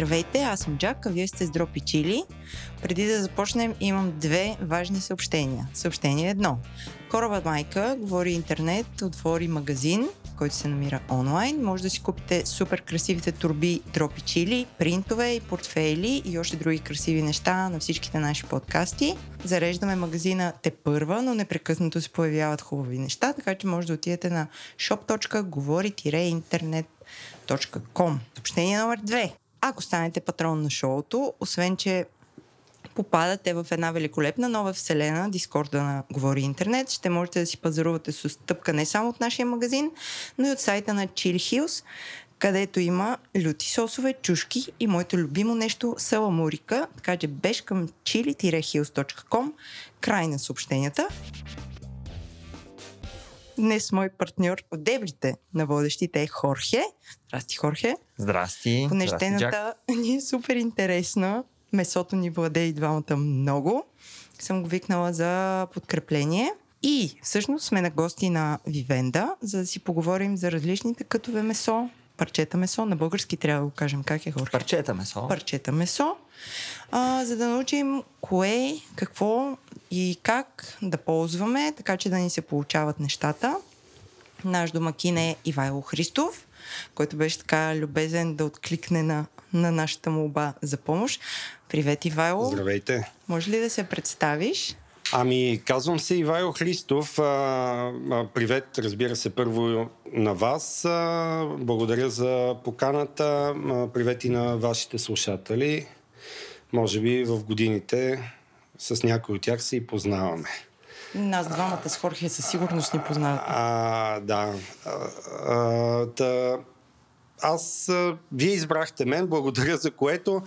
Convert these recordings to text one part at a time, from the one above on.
Здравейте, аз съм Джак, а вие сте с Дропи Чили. Преди да започнем, имам две важни съобщения. Съобщение едно. Кораба майка говори интернет, отвори магазин, който се намира онлайн. Може да си купите супер красивите турби Дропи Чили, принтове и портфейли и още други красиви неща на всичките наши подкасти. Зареждаме магазина те първа, но непрекъснато се появяват хубави неща, така че може да отидете на shop.govori-internet.com. Съобщение номер две. Ако станете патрон на шоуто, освен че попадате в една великолепна нова вселена, Дискорда на Говори Интернет. Ще можете да си пазарувате с стъпка не само от нашия магазин, но и от сайта на Chill Hills, където има люти сосове, чушки и моето любимо нещо саламурика, така че беж към chili-hills.com край на съобщенията. Днес мой партньор в дебрите на водещите е Хорхе. Здрасти, Хорхе. Здрасти. Понеже темата ни е супер интересна, месото ни владее и двамата много, съм го викнала за подкрепление. И всъщност сме на гости на Вивенда, за да си поговорим за различните кътове месо, парчета месо. На български трябва да го кажем как е Хорхе. Парчета месо. Парчета месо, а, за да научим кое, какво и как да ползваме, така че да ни се получават нещата. Наш домакин е Ивайло Христов, който беше така любезен да откликне на, на нашата молба за помощ. Привет, Ивайло. Здравейте. Може ли да се представиш? Ами, казвам се Ивайло Христов. А, а, привет, разбира се, първо на вас. А, благодаря за поканата. А, привет и на вашите слушатели. Може би в годините с някой от тях се и познаваме. Нас двамата с Хорхе със сигурност ни познават. А, да. А, а, та, аз, а, вие избрахте мен, благодаря за което.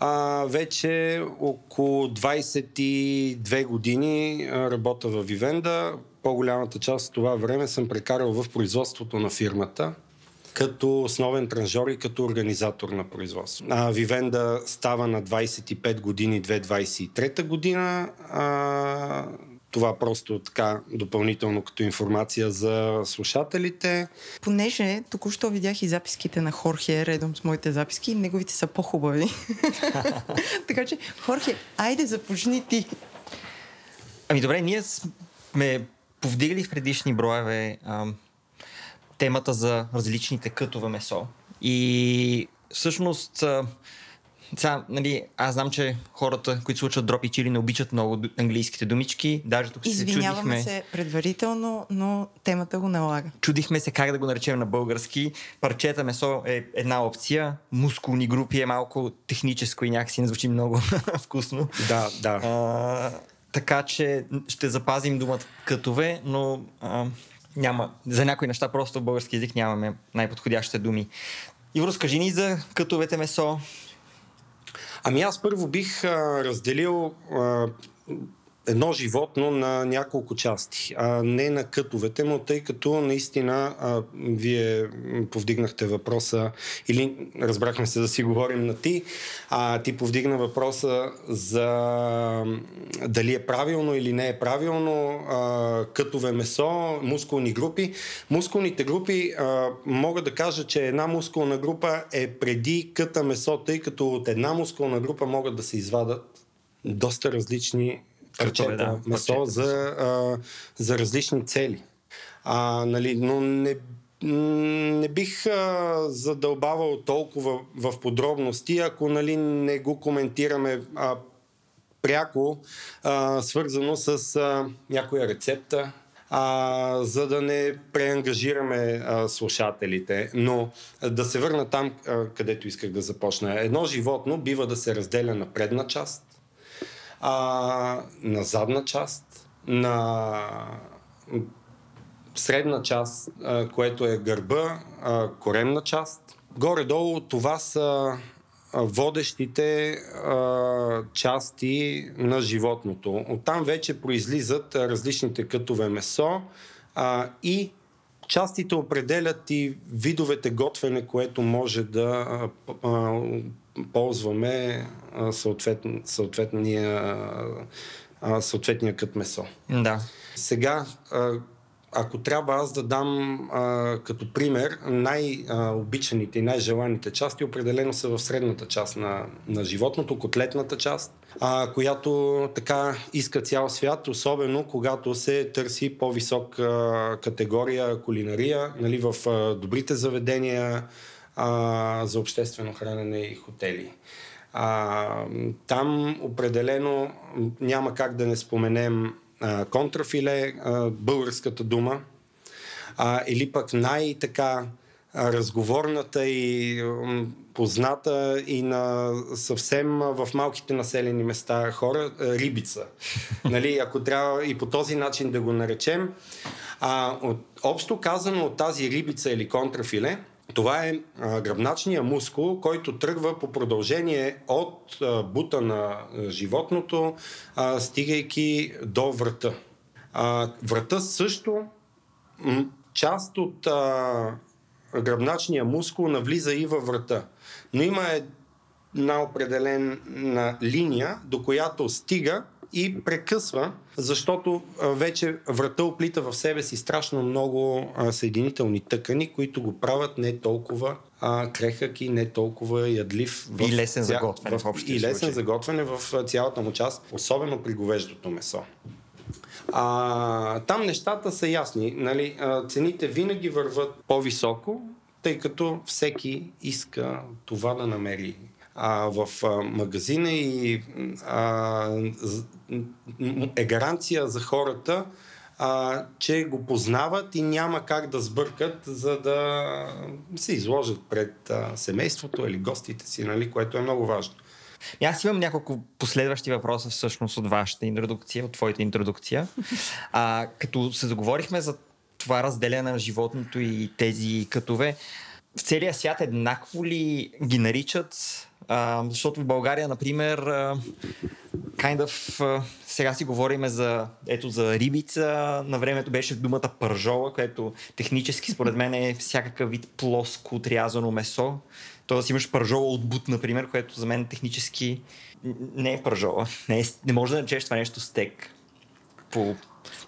А, вече около 22 години работя в Вивенда. По-голямата част от това време съм прекарал в производството на фирмата като основен транжор и като организатор на производство. А, Вивенда става на 25 години 2023 година. А, това просто така допълнително като информация за слушателите. Понеже току-що видях и записките на Хорхе редом с моите записки, неговите са по-хубави. така че, Хорхе, айде започни ти. Ами добре, ние сме повдигали в предишни броеве ам, темата за различните кътове месо. И всъщност а, сега, нали, аз знам, че хората, които се учат дропи чили, не обичат много английските думички. Даже тук се Извиняваме чудихме. се предварително, но темата го налага. Чудихме се как да го наречем на български. Парчета месо е една опция. Мускулни групи е малко техническо и някакси не звучи много вкусно. Да, да. А, така че ще запазим думата кътове, но а, няма. За някои неща просто в български язик нямаме най-подходящите думи. Иво, разкажи ни за кътовете месо. Ами аз първо бих а, разделил а, едно животно на няколко части, а не на кътовете му, тъй като наистина а, вие повдигнахте въпроса, или разбрахме се да си говорим на ти, а ти повдигна въпроса за дали е правилно или не е правилно а, кътове месо, мускулни групи. Мускулните групи а, мога да кажа, че една мускулна група е преди къта месо, тъй като от една мускулна група могат да се извадат доста различни Кътове, да, месо парчета. за, а, за различни цели. А, нали, но не, не бих а, задълбавал толкова в подробности, ако нали, не го коментираме а, пряко, а, свързано с а, някоя рецепта, а, за да не преангажираме а, слушателите. Но а, да се върна там, а, където исках да започна. Едно животно бива да се разделя на предна част, а, на задна част, на средна част, а, което е гърба, а, коремна част. Горе-долу това са водещите а, части на животното. Оттам вече произлизат различните кътове месо а, и частите определят и видовете готвене, което може да а, ползваме а, съответн, съответния, съответния кът месо. Да. Сега, ако трябва аз да дам а, като пример, най-обичаните и най-желаните части определено са в средната част на, на животното, котлетната част, а, която така иска цял свят, особено когато се търси по-висока категория кулинария, нали, в а, добрите заведения а, за обществено хранене и хотели. А, там определено няма как да не споменем а, контрафиле, а, българската дума, а, или пък най-така разговорната и позната и на съвсем в малките населени места хора, рибица. нали, ако трябва и по този начин да го наречем. А, от, общо казано от тази рибица или контрафиле, това е а, гръбначния мускул, който тръгва по продължение от а, бута на животното, а, стигайки до врата. А, врата също м- част от а, гръбначния мускул навлиза и във врата. Но има една определена линия, до която стига и прекъсва, защото вече врата оплита в себе си страшно много съединителни тъкани, които го правят не толкова а, крехък и не толкова ядлив. В, и лесен за готвене. В, в и лесен случай. за готвене в цялата му част, особено при говеждото месо. А, там нещата са ясни. Нали? А, цените винаги върват по-високо, тъй като всеки иска това да намери а, в а, магазина и а, е гаранция за хората, а, че го познават и няма как да сбъркат, за да се изложат пред а, семейството или гостите си, нали, което е много важно. Аз имам няколко последващи въпроса всъщност от вашата интродукция, от твоята интродукция. А, като се заговорихме за това разделяне на животното и тези кътове, в целия свят еднакво ли ги наричат защото в България, например, kind of, сега си говорим за, ето, за рибица. На времето беше думата пържола, което технически според мен е всякакъв вид плоско отрязано месо. Тоест имаш пържола от бут, например, което за мен технически не е пържола. Не, е, не може да наречеш това нещо стек. По...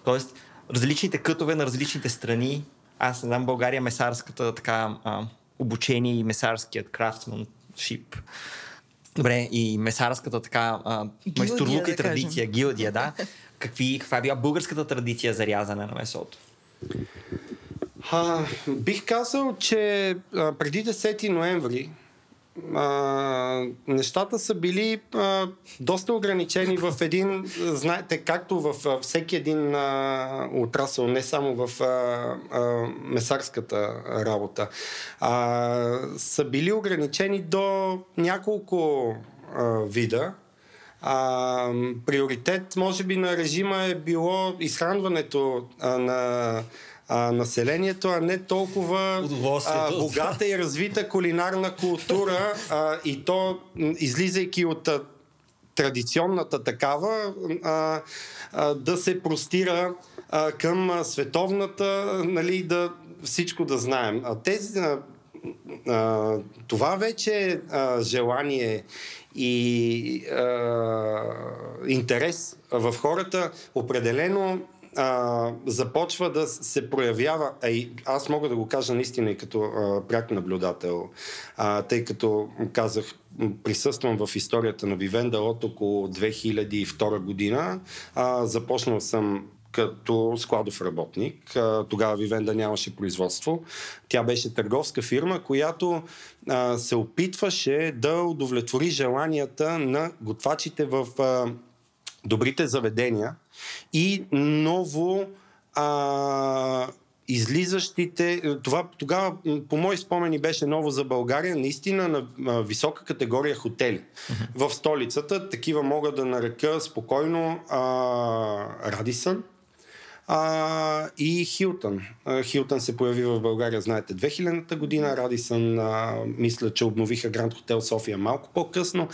Тоест, различните кътове на различните страни. Аз не знам България месарската така а, обучение и месарският крафтман шип. Добре, и месарската така майсторлука да и традиция, кажем. гилдия, да. Какви, каква е била българската традиция за рязане на месото? А, бих казал, че а, преди 10 ноември а, нещата са били а, доста ограничени в един, знаете, както в всеки един а, отрасъл, не само в а, а, месарската работа, а, са били ограничени до няколко а, вида. А, приоритет, може би, на режима е било изхранването а, на а, населението, а не толкова а, богата и развита кулинарна култура а, и то, излизайки от традиционната такава, а, а, да се простира а, към световната, нали, да всичко да знаем. А тези, а, а, това вече е желание и а, интерес в хората определено а, започва да се проявява, а и аз мога да го кажа наистина и като а, пряк наблюдател, а, тъй като казах, присъствам в историята на Вивенда от около 2002 година. А, започнал съм като складов работник. Тогава Вивенда нямаше производство. Тя беше търговска фирма, която а, се опитваше да удовлетвори желанията на готвачите в а, добрите заведения и ново а, излизащите, това тогава по мои спомени беше ново за България, наистина на, на висока категория хотели. Uh-huh. В столицата такива мога да нарека спокойно а, Радисън, а, и Хилтън. Хилтън се появи в България, знаете, 2000-та година. Радисън, а, мисля, че обновиха Гранд Хотел София малко по-късно.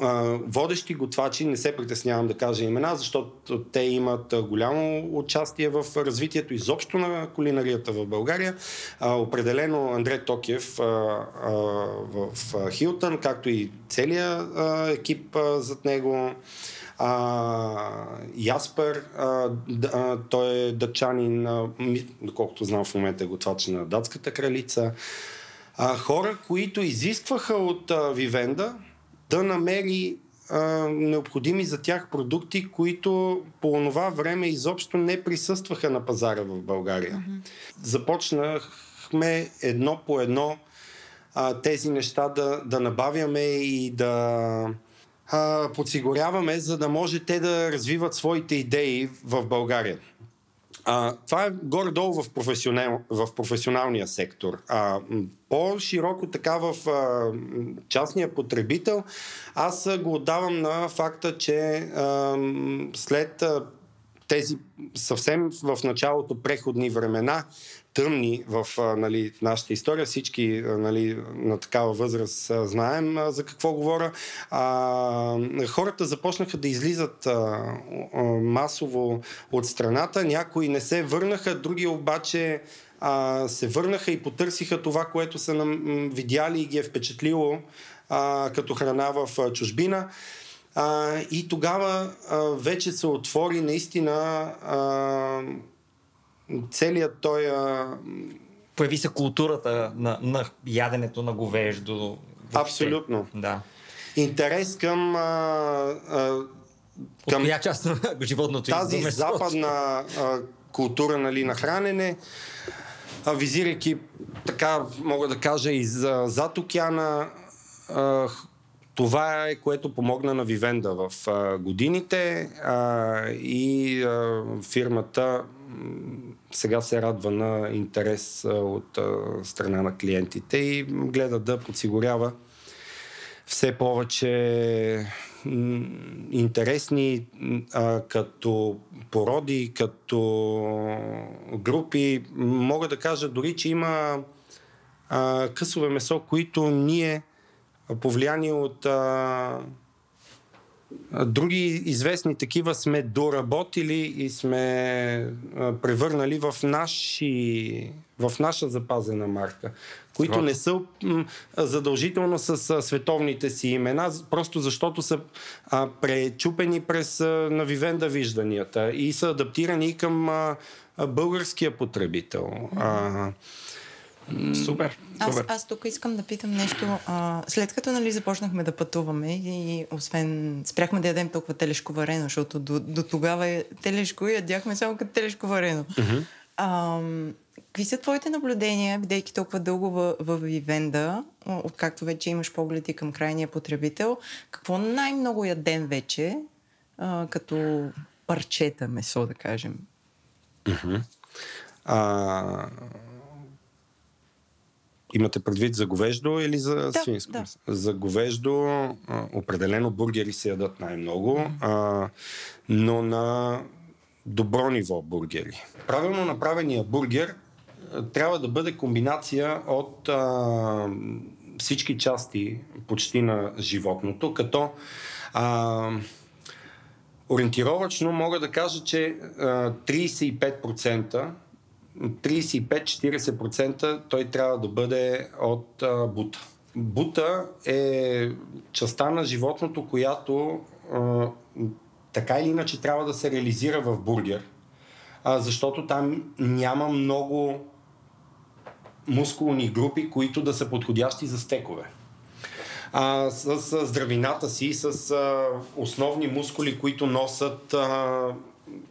А, водещи готвачи, не се притеснявам да кажа имена, защото те имат голямо участие в развитието изобщо на кулинарията в България. А, определено Андре Токев а, а, в Хилтън, както и целият екип а, зад него. А, Яспер, а, а, той е дъчанин, а, доколкото знам в момента е готвач на датската кралица. А, хора, които изискваха от а, Вивенда да намери а, необходими за тях продукти, които по това време изобщо не присъстваха на пазара в България. Mm-hmm. Започнахме едно по едно а, тези неща да, да набавяме и да а, подсигуряваме, за да може те да развиват своите идеи в България. А, това е горе-долу в, професионал, в професионалния сектор. А, по-широко така в а, частния потребител, аз го отдавам на факта, че а, след а, тези съвсем в началото преходни времена, тъмни в нали, нашата история. Всички нали, на такава възраст знаем за какво говоря. А, хората започнаха да излизат а, а, масово от страната. Някои не се върнаха, други обаче а, се върнаха и потърсиха това, което са нам видяли и ги е впечатлило а, като храна в чужбина. А, и тогава а, вече се отвори наистина а, целият той... А... Появи се културата на, на яденето на говеждо. Абсолютно. Да. Интерес към... А, а, към коя част на животното Тази западна а, култура нали, на хранене, а, визирайки така, мога да кажа, и за, зад океана, а, това е което помогна на Вивенда в а, годините а, и а, фирмата сега се радва на интерес от страна на клиентите и гледа да подсигурява все повече интересни а, като породи, като групи. Мога да кажа дори, че има а, късове месо, които ние повлияни от а, Други известни такива сме доработили и сме превърнали в, наши, в наша запазена марка, които не са задължително с световните си имена, просто защото са пречупени през навивенда вижданията и са адаптирани и към българския потребител. Mm-hmm. Супер. Аз, аз тук искам да питам нещо. А, след като нали, започнахме да пътуваме и освен спряхме да ядем толкова телешко варено, защото до, до тогава е телешко и ядяхме само като телешко варено. Mm-hmm. А, какви са твоите наблюдения, бидейки толкова дълго в, в Вивенда, откакто вече имаш погледи към крайния потребител? Какво най-много ядем вече, а, като парчета месо, да кажем? Mm-hmm. А, Имате предвид за говеждо или за да, свинско? Да. За говеждо а, определено бургери се ядат най-много, а, но на добро ниво бургери. Правилно направения бургер а, трябва да бъде комбинация от а, всички части почти на животното, като а, ориентировачно мога да кажа, че а, 35% 35-40% той трябва да бъде от а, бута. Бута е частта на животното, която а, така или иначе трябва да се реализира в бургер, а, защото там няма много мускулни групи, които да са подходящи за стекове. А, с, с здравината си, с а, основни мускули, които носят а,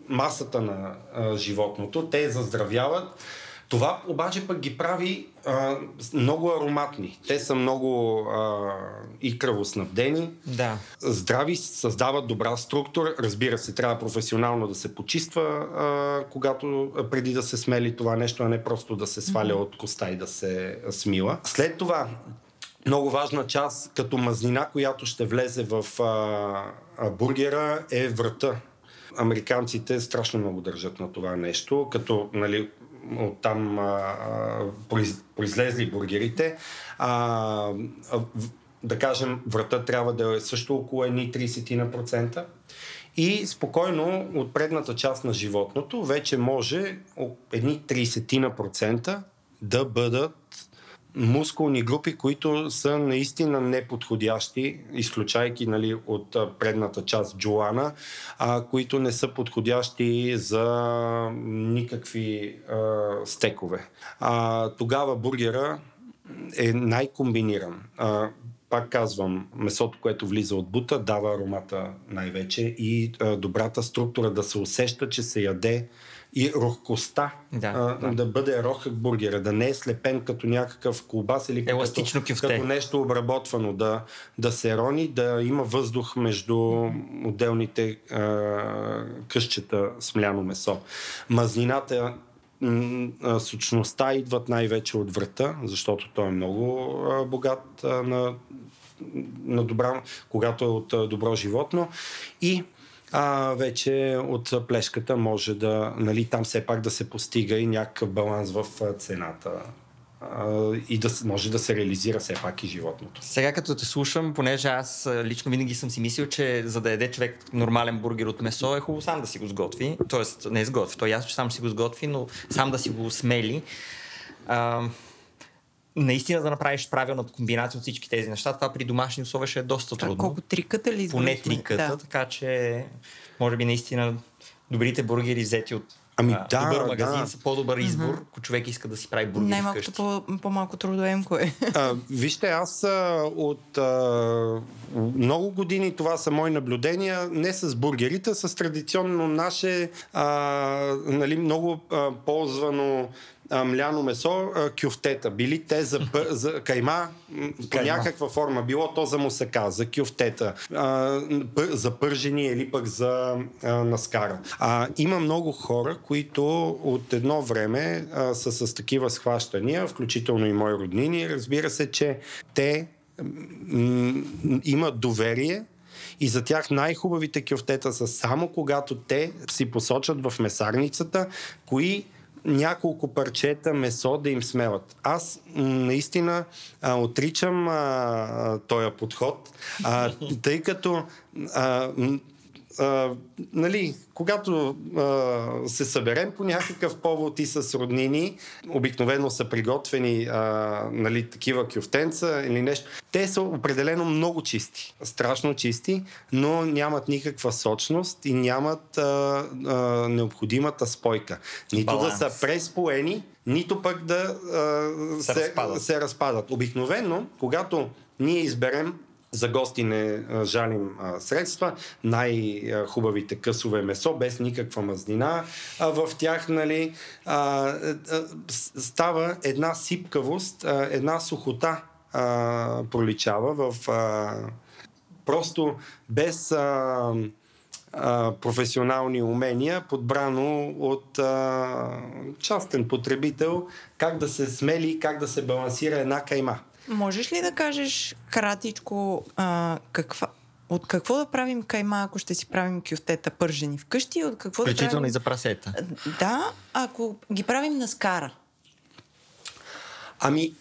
масата на а, животното, те заздравяват. Това обаче пък ги прави а, много ароматни. Те са много а, и кръвоснабдени, да. здрави, създават добра структура. Разбира се, трябва професионално да се почиства, а, когато а, преди да се смели това нещо, а не просто да се сваля mm-hmm. от коста и да се смила. След това, много важна част като мазнина, която ще влезе в а, а, бургера е врата Американците страшно много държат на това нещо, като нали, оттам а, произ, произлезли бургерите. А, да кажем, врата трябва да е също около едни 30%. И спокойно от предната част на животното вече може едни 30% да бъдат мускулни групи, които са наистина неподходящи, изключайки нали, от предната част джулана, а, които не са подходящи за никакви а, стекове. А, тогава бургера е най-комбиниран. А, пак казвам, месото, което влиза от бута, дава аромата най-вече и а, добрата структура да се усеща, че се яде и рохкостта да, а, да. да бъде рохък бургера, да не е слепен като някакъв колбас или Еластично като, като нещо обработвано, да, да се рони, да има въздух между отделните а, къщета смляно месо. Мазнината сочността идват най-вече от врата, защото той е много а, богат а, на, на добра, когато е от а, добро животно. И а вече от плешката може да, нали, там все пак да се постига и някакъв баланс в цената и да може да се реализира все пак и животното. Сега като те слушам, понеже аз лично винаги съм си мислил, че за да яде човек нормален бургер от месо е хубаво сам да си го сготви. Тоест не сготви, то е ясно, че сам си го сготви, но сам да си го смели. А, наистина да направиш правилната комбинация от всички тези неща, това при домашни условия ще е доста трудно. А колко триката ли Поне триката, да. така че може би наистина добрите бургери взети от Ами а, да, добър магазин да. са по-добър избор, mm-hmm. ако човек иска да си прави бургери Най-малкото по, по-малко трудоемко е. А, вижте, аз а, от а, много години това са мои наблюдения, не с бургерите, с традиционно наше а, нали, много а, ползвано мляно месо, кюфтета. Били те за, за кайма, по някаква форма. Било то за мусака, за кюфтета, за пържени или пък за наскара. А, има много хора, които от едно време а, са с такива схващания, включително и мои роднини. Разбира се, че те м- имат доверие и за тях най-хубавите кюфтета са само когато те си посочат в месарницата кои няколко парчета месо да им смелят. Аз наистина а, отричам а, този подход, а, тъй като а, а, нали, когато а, се съберем по някакъв повод и с роднини, обикновено са приготвени а, нали, такива кюфтенца или нещо, те са определено много чисти, страшно чисти, но нямат никаква сочност и нямат а, а, необходимата спойка. Нито Баланс. да са преспоени, нито пък да а, се, се, разпадат. се разпадат. Обикновено, когато ние изберем за гости не жалим средства. Най-хубавите късове месо, без никаква мазнина. В тях нали, става една сипкавост, една сухота проличава в... Просто без... Професионални умения, подбрано от частен потребител, как да се смели, как да се балансира една кайма. Можеш ли да кажеш кратичко а, каква, от какво да правим кайма, ако ще си правим кюфтета пържени вкъщи? От какво Включително да правим... и за прасета. Да, ако ги правим на скара. Ами,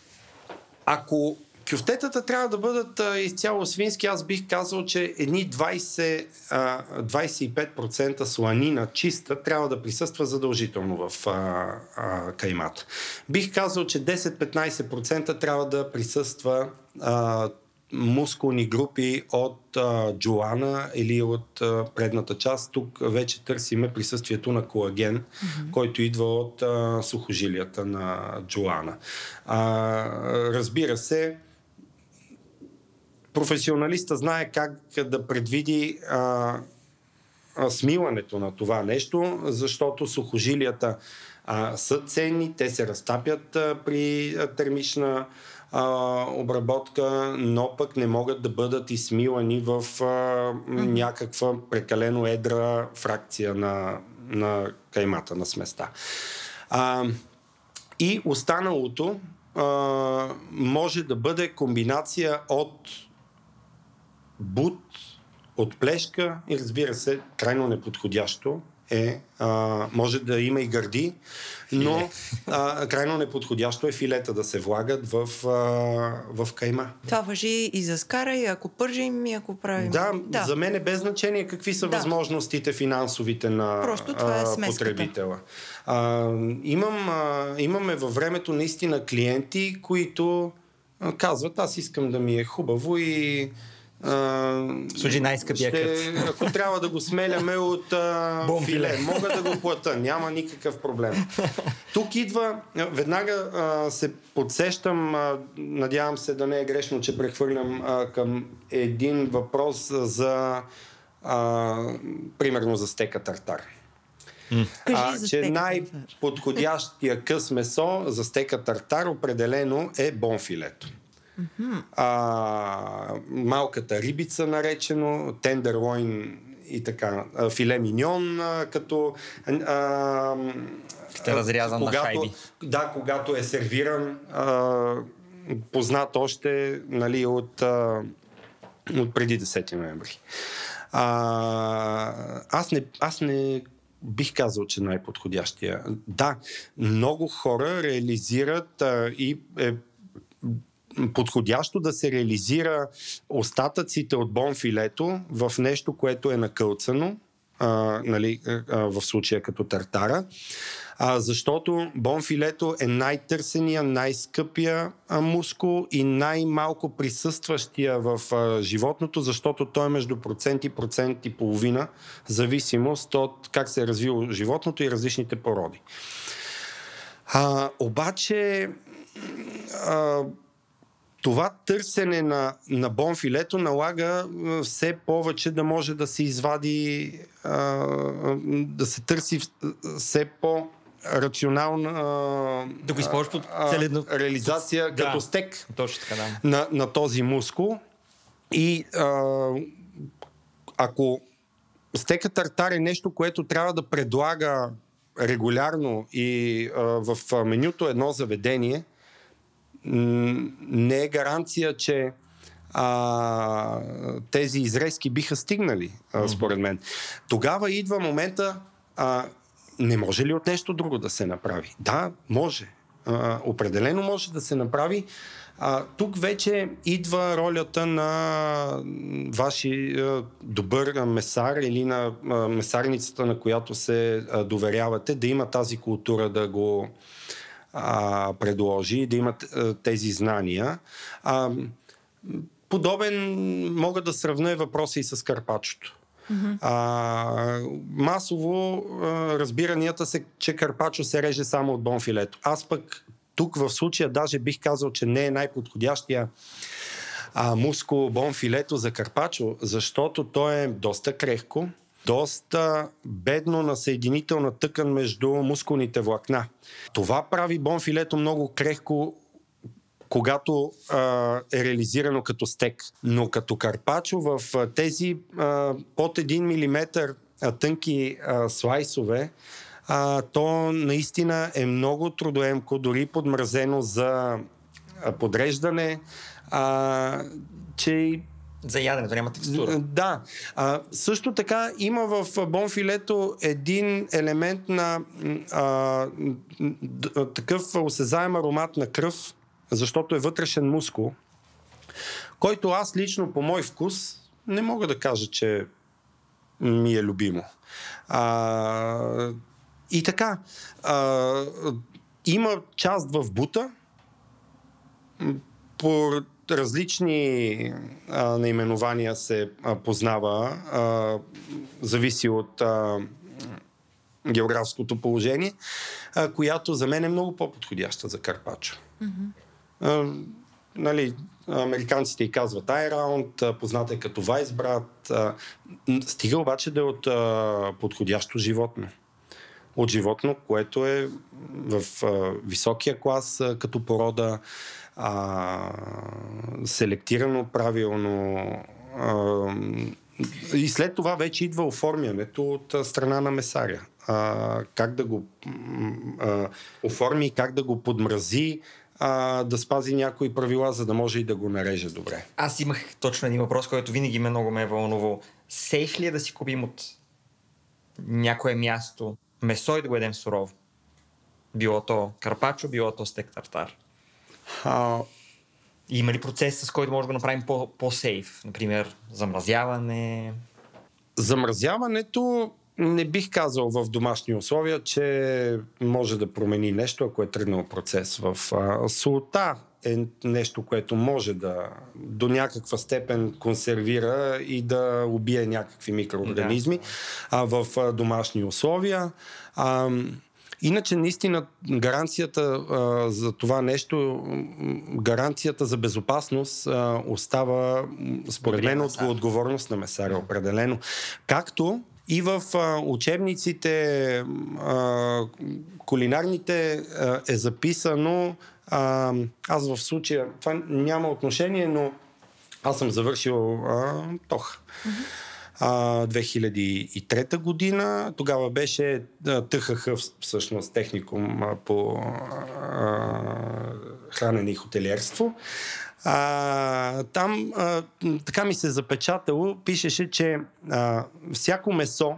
ако Кюфтетата трябва да бъдат а, изцяло свински. Аз бих казал, че едни 20, а, 25% сланина чиста трябва да присъства задължително в а, а, каймата. Бих казал, че 10-15% трябва да присъства а, мускулни групи от а, джоана или от а, предната част. Тук вече търсиме присъствието на колаген, mm-hmm. който идва от а, сухожилията на джоана. А, разбира се, професионалиста знае как да предвиди а, а, смиването на това нещо, защото сухожилията а, са ценни, те се разтапят а, при а, термична а, обработка, но пък не могат да бъдат измивани в а, някаква прекалено едра фракция на, на каймата, на сместа. А, и останалото а, може да бъде комбинация от бут от плешка и разбира се, крайно неподходящо е, а, може да има и гърди, но а, крайно неподходящо е филета да се влагат в, а, в кайма. Това въжи и за скара, и ако пържим, и ако правим. Да, да. за мен е без значение какви са Да. възможностите финансовите на Просто това е смеската. потребителя. А, имам, а, имаме във времето наистина клиенти, които а, казват, аз искам да ми е хубаво и Служи най-скъпия ще, Ако трябва да го смеляме от а, филе, мога да го плата, няма никакъв проблем. Тук идва, веднага а, се подсещам, а, надявам се да не е грешно, че прехвърлям а, към един въпрос за а, примерно за стека тартар. Кажи А, че най-подходящия къс месо за стека тартар определено е бонфилето. А, малката рибица наречено, тендерлойн и така, филе миньон, като а, Ще разрязан на хайби. Да, когато е сервиран, а, познат още нали, от, а, от преди 10 ноември. А, аз, не, аз не бих казал, че най-подходящия. Да, много хора реализират а, и е подходящо да се реализира остатъците от бонфилето в нещо, което е накълцано, а, нали, а, в случая като тартара, а, защото бонфилето е най-търсения, най-скъпия а, мускул и най-малко присъстващия в а, животното, защото той е между процент и процент и половина, зависимост от как се е развило животното и различните породи. А, обаче а, това търсене на, на бонфилето налага все повече да може да се извади, а, да се търси все по рационална Да го използваш под а, целено- реализация Да. като стек Точно така, да. на, на този мускул. И а, ако стека тартар е нещо, което трябва да предлага регулярно и а, в менюто едно заведение, не е гаранция, че а, тези изрезки биха стигнали, а, според мен. Тогава идва момента, а, не може ли от нещо друго да се направи? Да, може. А, определено може да се направи. А, тук вече идва ролята на ваши а, добър месар или на а, месарницата, на която се а, доверявате, да има тази култура да го а, предложи, да имат а, тези знания. А, подобен мога да сравня въпроса и с Карпачото. А, масово а, разбиранията се, че карпачо се реже само от бонфилето. Аз пък тук в случая даже бих казал, че не е най-подходящия а, мускул бонфилето за карпачо, защото то е доста крехко, доста бедно на съединителна тъкан между мускулните влакна. Това прави бонфилето много крехко когато а, е реализирано като стек. Но като карпачо в тези а, под 1 мм тънки а, слайсове, а, то наистина е много трудоемко, дори подмразено за подреждане, а, че За яденето няма текстура. да. А, също така има в бонфилето един елемент на а, такъв осезаем аромат на кръв, защото е вътрешен мускул, който аз лично по мой вкус не мога да кажа, че ми е любимо. А, и така, а, има част в бута, по различни а, наименования се а, познава, а, зависи от а, географското положение, а, която за мен е много по-подходяща за Карпачо. А, нали, американците и казват iRound, позната е като Вайсбрат. Стига обаче да е от а, подходящо животно. От животно, което е в а, високия клас а, като порода, а, селектирано правилно. А, и след това вече идва оформянето от страна на месаря. А, как да го а, оформи, как да го подмрази, а, да спази някои правила, за да може и да го нареже добре. Аз имах точно един въпрос, който винаги ме много ме е вълнувал. Сейф ли е да си купим от някое място месо и да го ядем сурово. Било то карпачо, било то стек тартар. А, Има ли процес, с който може да го направим по- по-сейф? Например, замразяване? Замразяването не бих казал в домашни условия, че може да промени нещо, ако е тръгнал процес. В а, солта е нещо, което може да до някаква степен консервира и да убие някакви микроорганизми а, в а, домашни условия. А, Иначе, наистина, гаранцията а, за това нещо, гаранцията за безопасност а, остава, според мен, от, отговорност на месаря, определено. Както и в а, учебниците а, кулинарните а, е записано, а, аз в случая, това няма отношение, но аз съм завършил а, ТОХ. А, 2003 година. Тогава беше а, ТХХ всъщност техникум а, по а, хранене и хотелиерство. А, там а, така ми се запечатало, пишеше, че а, всяко месо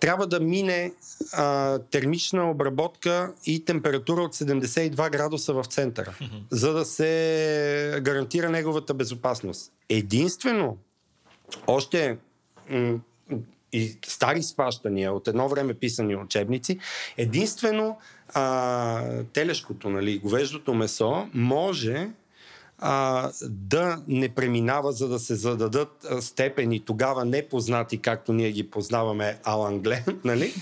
трябва да мине а, термична обработка и температура от 72 градуса в центъра, за да се гарантира неговата безопасност. Единствено, още м- и стари схващания, от едно време писани учебници, единствено а, телешкото, нали, говеждото месо може а, да не преминава, за да се зададат степени тогава непознати, както ние ги познаваме алангле, нали?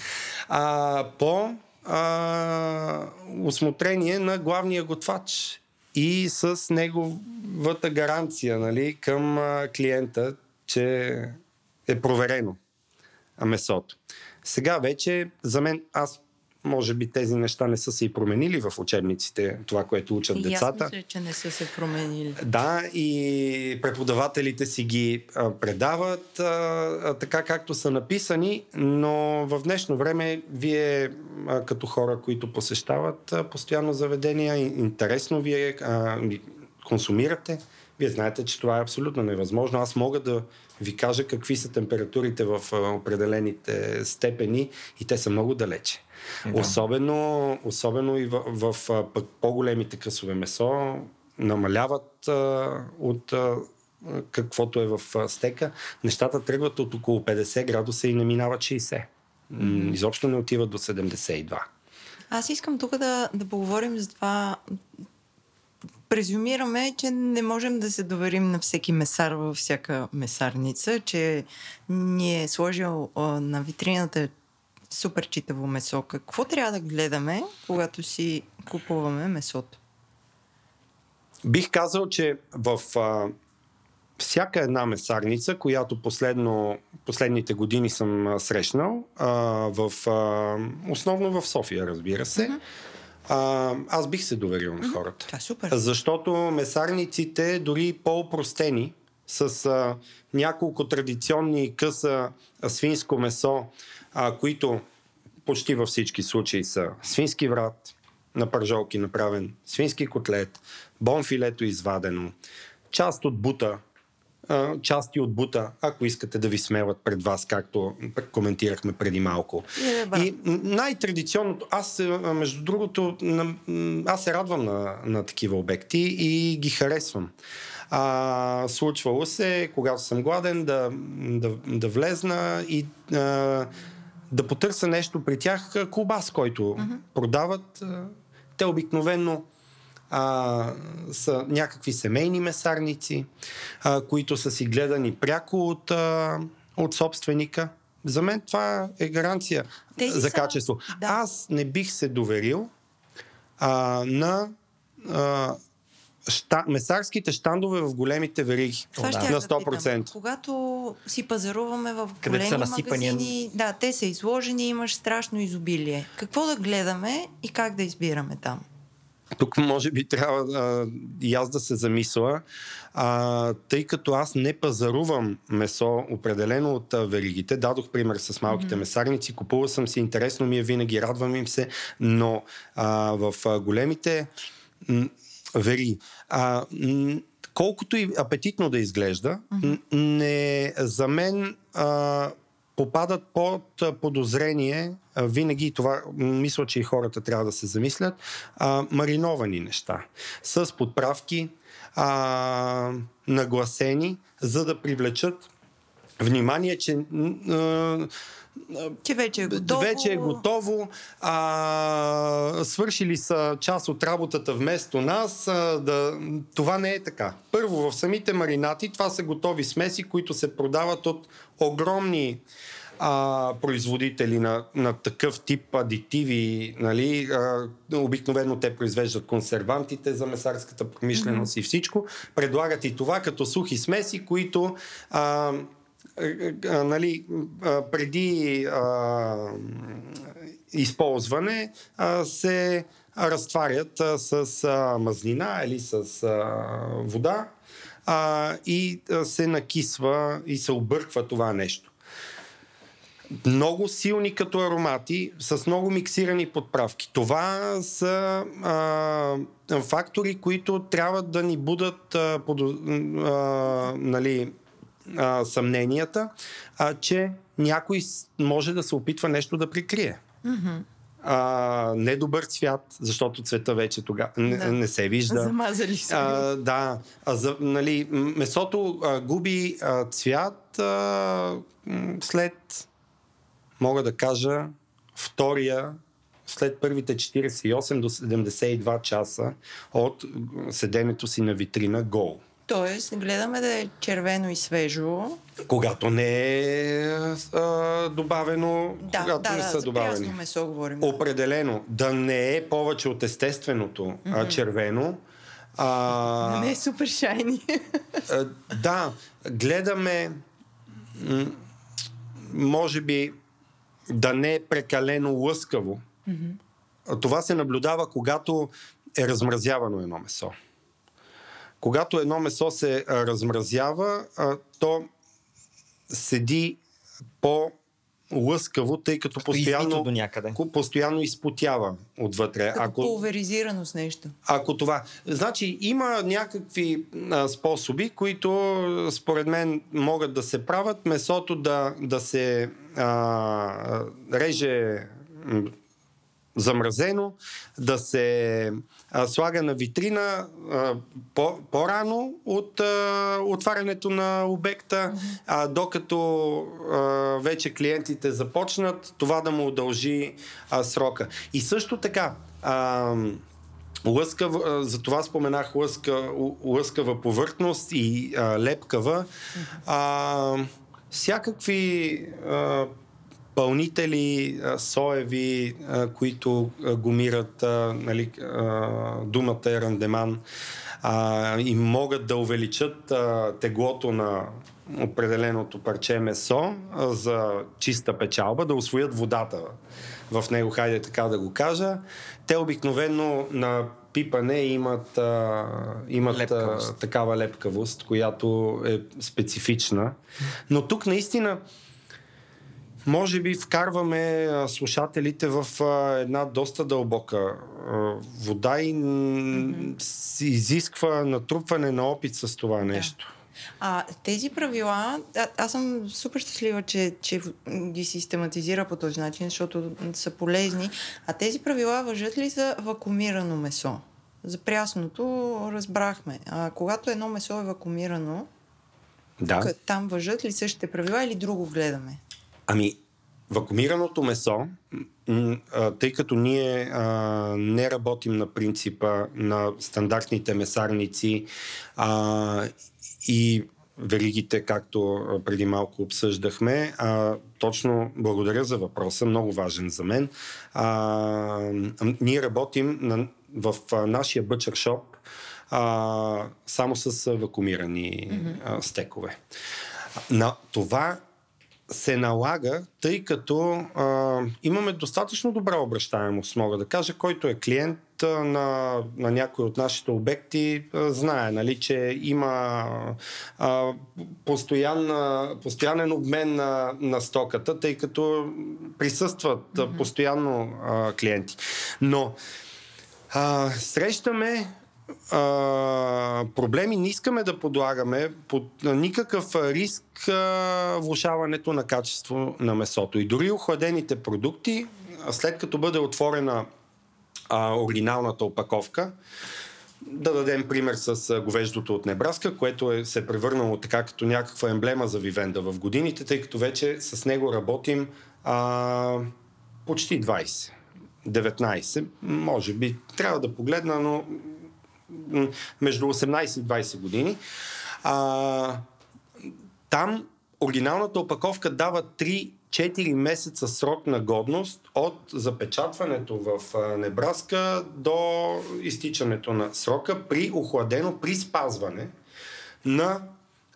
а, по а, осмотрение на главния готвач и с неговата гаранция нали, към а, клиента, че е проверено месото. Сега вече, за мен, аз може би тези неща не са се и променили в учебниците, това, което учат И децата. мисля, че не са се променили. Да, и преподавателите си ги а, предават а, а, така както са написани, но в днешно време вие а, като хора, които посещават а, постоянно заведения, интересно вие а, консумирате, вие знаете, че това е абсолютно невъзможно. Аз мога да ви кажа какви са температурите в определените степени и те са много далече. Да. Особено, особено и в, в, пък по-големите късове месо намаляват а, от а, каквото е в стека. Нещата тръгват от около 50 градуса и не минават 60. М, Изобщо не отиват до 72. Аз искам тук да, да поговорим за това. Презюмираме, че не можем да се доверим на всеки месар във всяка месарница, че ни е сложил а, на витрината супер читаво месо. Какво трябва да гледаме, когато си купуваме месото? Бих казал, че в а, всяка една месарница, която последно, последните години съм срещнал, а, в, а, основно в София, разбира се, а, аз бих се доверил на хората. Това е супер. Защото месарниците, дори по-простени, с а, няколко традиционни къса а, свинско месо, а, които почти във всички случаи са свински врат, на пържолки направен, свински котлет, бонфилето извадено, част от бута, а, части от бута, ако искате да ви смеват пред вас, както коментирахме преди малко. И ребра. И най-традиционното, аз между другото, аз се радвам на, на такива обекти и ги харесвам. А, случвало се, когато съм гладен, да, да, да влезна и а, да потърся нещо при тях, колбас, който mm-hmm. продават. Те обикновенно а, са някакви семейни месарници, а, които са си гледани пряко от, а, от собственика. За мен това е гаранция Тези за са- качество. да. Аз не бих се доверил а, на а, ща, месарските щандове в големите вериги. Това да. ще На я да питам. 100%. Когато си пазаруваме в големи са насипани- магазини, да, те са изложени, имаш страшно изобилие. Какво да гледаме и как да избираме там? Тук може би трябва а, и аз да се замисля, а, тъй като аз не пазарувам месо определено от а, веригите. Дадох пример с малките mm-hmm. месарници, купувал съм си, интересно ми е винаги, радвам им се, но а, в а, големите м, вериги, а, м, колкото и апетитно да изглежда, mm-hmm. не, за мен а, попадат под подозрение, винаги това, мисля, че и хората трябва да се замислят, а, мариновани неща. С подправки, а, нагласени, за да привлечат внимание, че а, че вече е готово. Вече е готово. А, свършили са част от работата вместо нас. А, да, това не е така. Първо, в самите маринати това са готови смеси, които се продават от огромни а, производители на, на такъв тип адитиви, нали, а, обикновено те произвеждат консервантите за месарската промишленост mm-hmm. и всичко, предлагат и това като сухи смеси, които а, нали, а, преди а, използване а, се разтварят а, с а, мазнина или с а, вода а, и а, се накисва и се обърква това нещо. Много силни като аромати, с много миксирани подправки. Това са а, фактори, които трябва да ни будат а, под, а, нали, а, съмненията, а, че някой може да се опитва нещо да прикрие. Mm-hmm. А, недобър цвят, защото цвета вече тогава не, Да. не се вижда. Замазали се. А, да, а за, нали, месото а, губи а, цвят а, след, мога да кажа, втория, след първите 48 до 72 часа от седенето си на витрина гол. Тоест, гледаме да е червено и свежо. Когато не е а, добавено, Да, когато да, не да, са за добавени. месо говорим. Определено. Да не е повече от естественото mm-hmm. а, червено. А, не е супер шайни. а, да, гледаме м- може би да не е прекалено лъскаво. Mm-hmm. Това се наблюдава, когато е размразявано едно месо. Когато едно месо се а, размразява, а, то седи по лъскаво, тъй като Като постоянно, до някъде. постоянно изпотява отвътре. Като Ако, пулверизирано с нещо. ако това. Значи има някакви а, способи, които според мен могат да се правят. Месото да, да се а, реже замразено, да се а, слага на витрина а, по, по-рано от а, отварянето на обекта, а, докато а, вече клиентите започнат, това да му удължи а, срока. И също така, а, Лъскава, за това споменах лъска, лъ- лъскава повърхност и а, лепкава. А, всякакви а, пълнители, а, соеви, а, които а, гумират, а, нали, а, думата е рандеман, а, и могат да увеличат а, теглото на определеното парче месо а, за чиста печалба, да освоят водата в него, хайде така да го кажа. Те обикновено на пипане имат, а, имат а, Лепкавост. такава лепкавост, която е специфична. Но тук наистина може би вкарваме слушателите в една доста дълбока вода и си изисква натрупване на опит с това нещо. А тези правила, а, аз съм супер щастлива, че, че ги систематизира по този начин, защото са полезни. А тези правила въжат ли за вакуумирано месо? За прясното разбрахме. А когато едно месо е вакуумирано, Да. там въжат ли същите правила или друго гледаме? Ами, вакуумираното месо, тъй като ние а, не работим на принципа на стандартните месарници а, и веригите, както преди малко обсъждахме, а, точно благодаря за въпроса, много важен за мен. А, ние работим на, в а, нашия бъчър шоп а, само с а, вакуумирани mm-hmm. а, стекове. На това се налага, тъй като а, имаме достатъчно добра обращаемост, мога да кажа, който е клиент на, на някой от нашите обекти, а, знае, нали, че има а, постоянна, постоянен обмен на, на стоката, тъй като присъстват mm-hmm. постоянно а, клиенти. Но а, срещаме а, проблеми не искаме да подлагаме под никакъв риск а, влушаването на качество на месото. И дори охладените продукти, след като бъде отворена а, оригиналната опаковка, да дадем пример с говеждото от Небраска, което е, се е превърнало така като някаква емблема за Вивенда в годините, тъй като вече с него работим а, почти 20. 19, може би, трябва да погледна, но между 18 и 20 години. А, там оригиналната опаковка дава 3-4 месеца срок на годност от запечатването в Небраска до изтичането на срока при охладено, при спазване на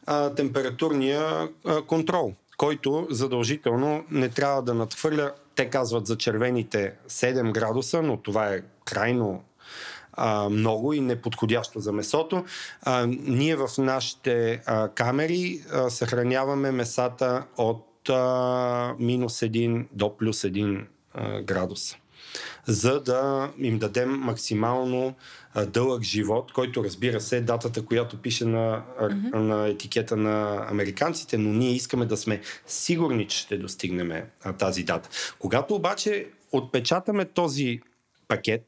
а, температурния а, контрол, който задължително не трябва да надхвърля, те казват за червените 7 градуса, но това е крайно а, много и неподходящо за месото. А, ние в нашите а, камери а, съхраняваме месата от а, минус 1 до плюс 1 а, градус за да им дадем максимално а, дълъг живот, който разбира се е датата, която пише на, mm-hmm. на етикета на американците, но ние искаме да сме сигурни, че ще достигнем а, тази дата. Когато обаче отпечатаме този пакет,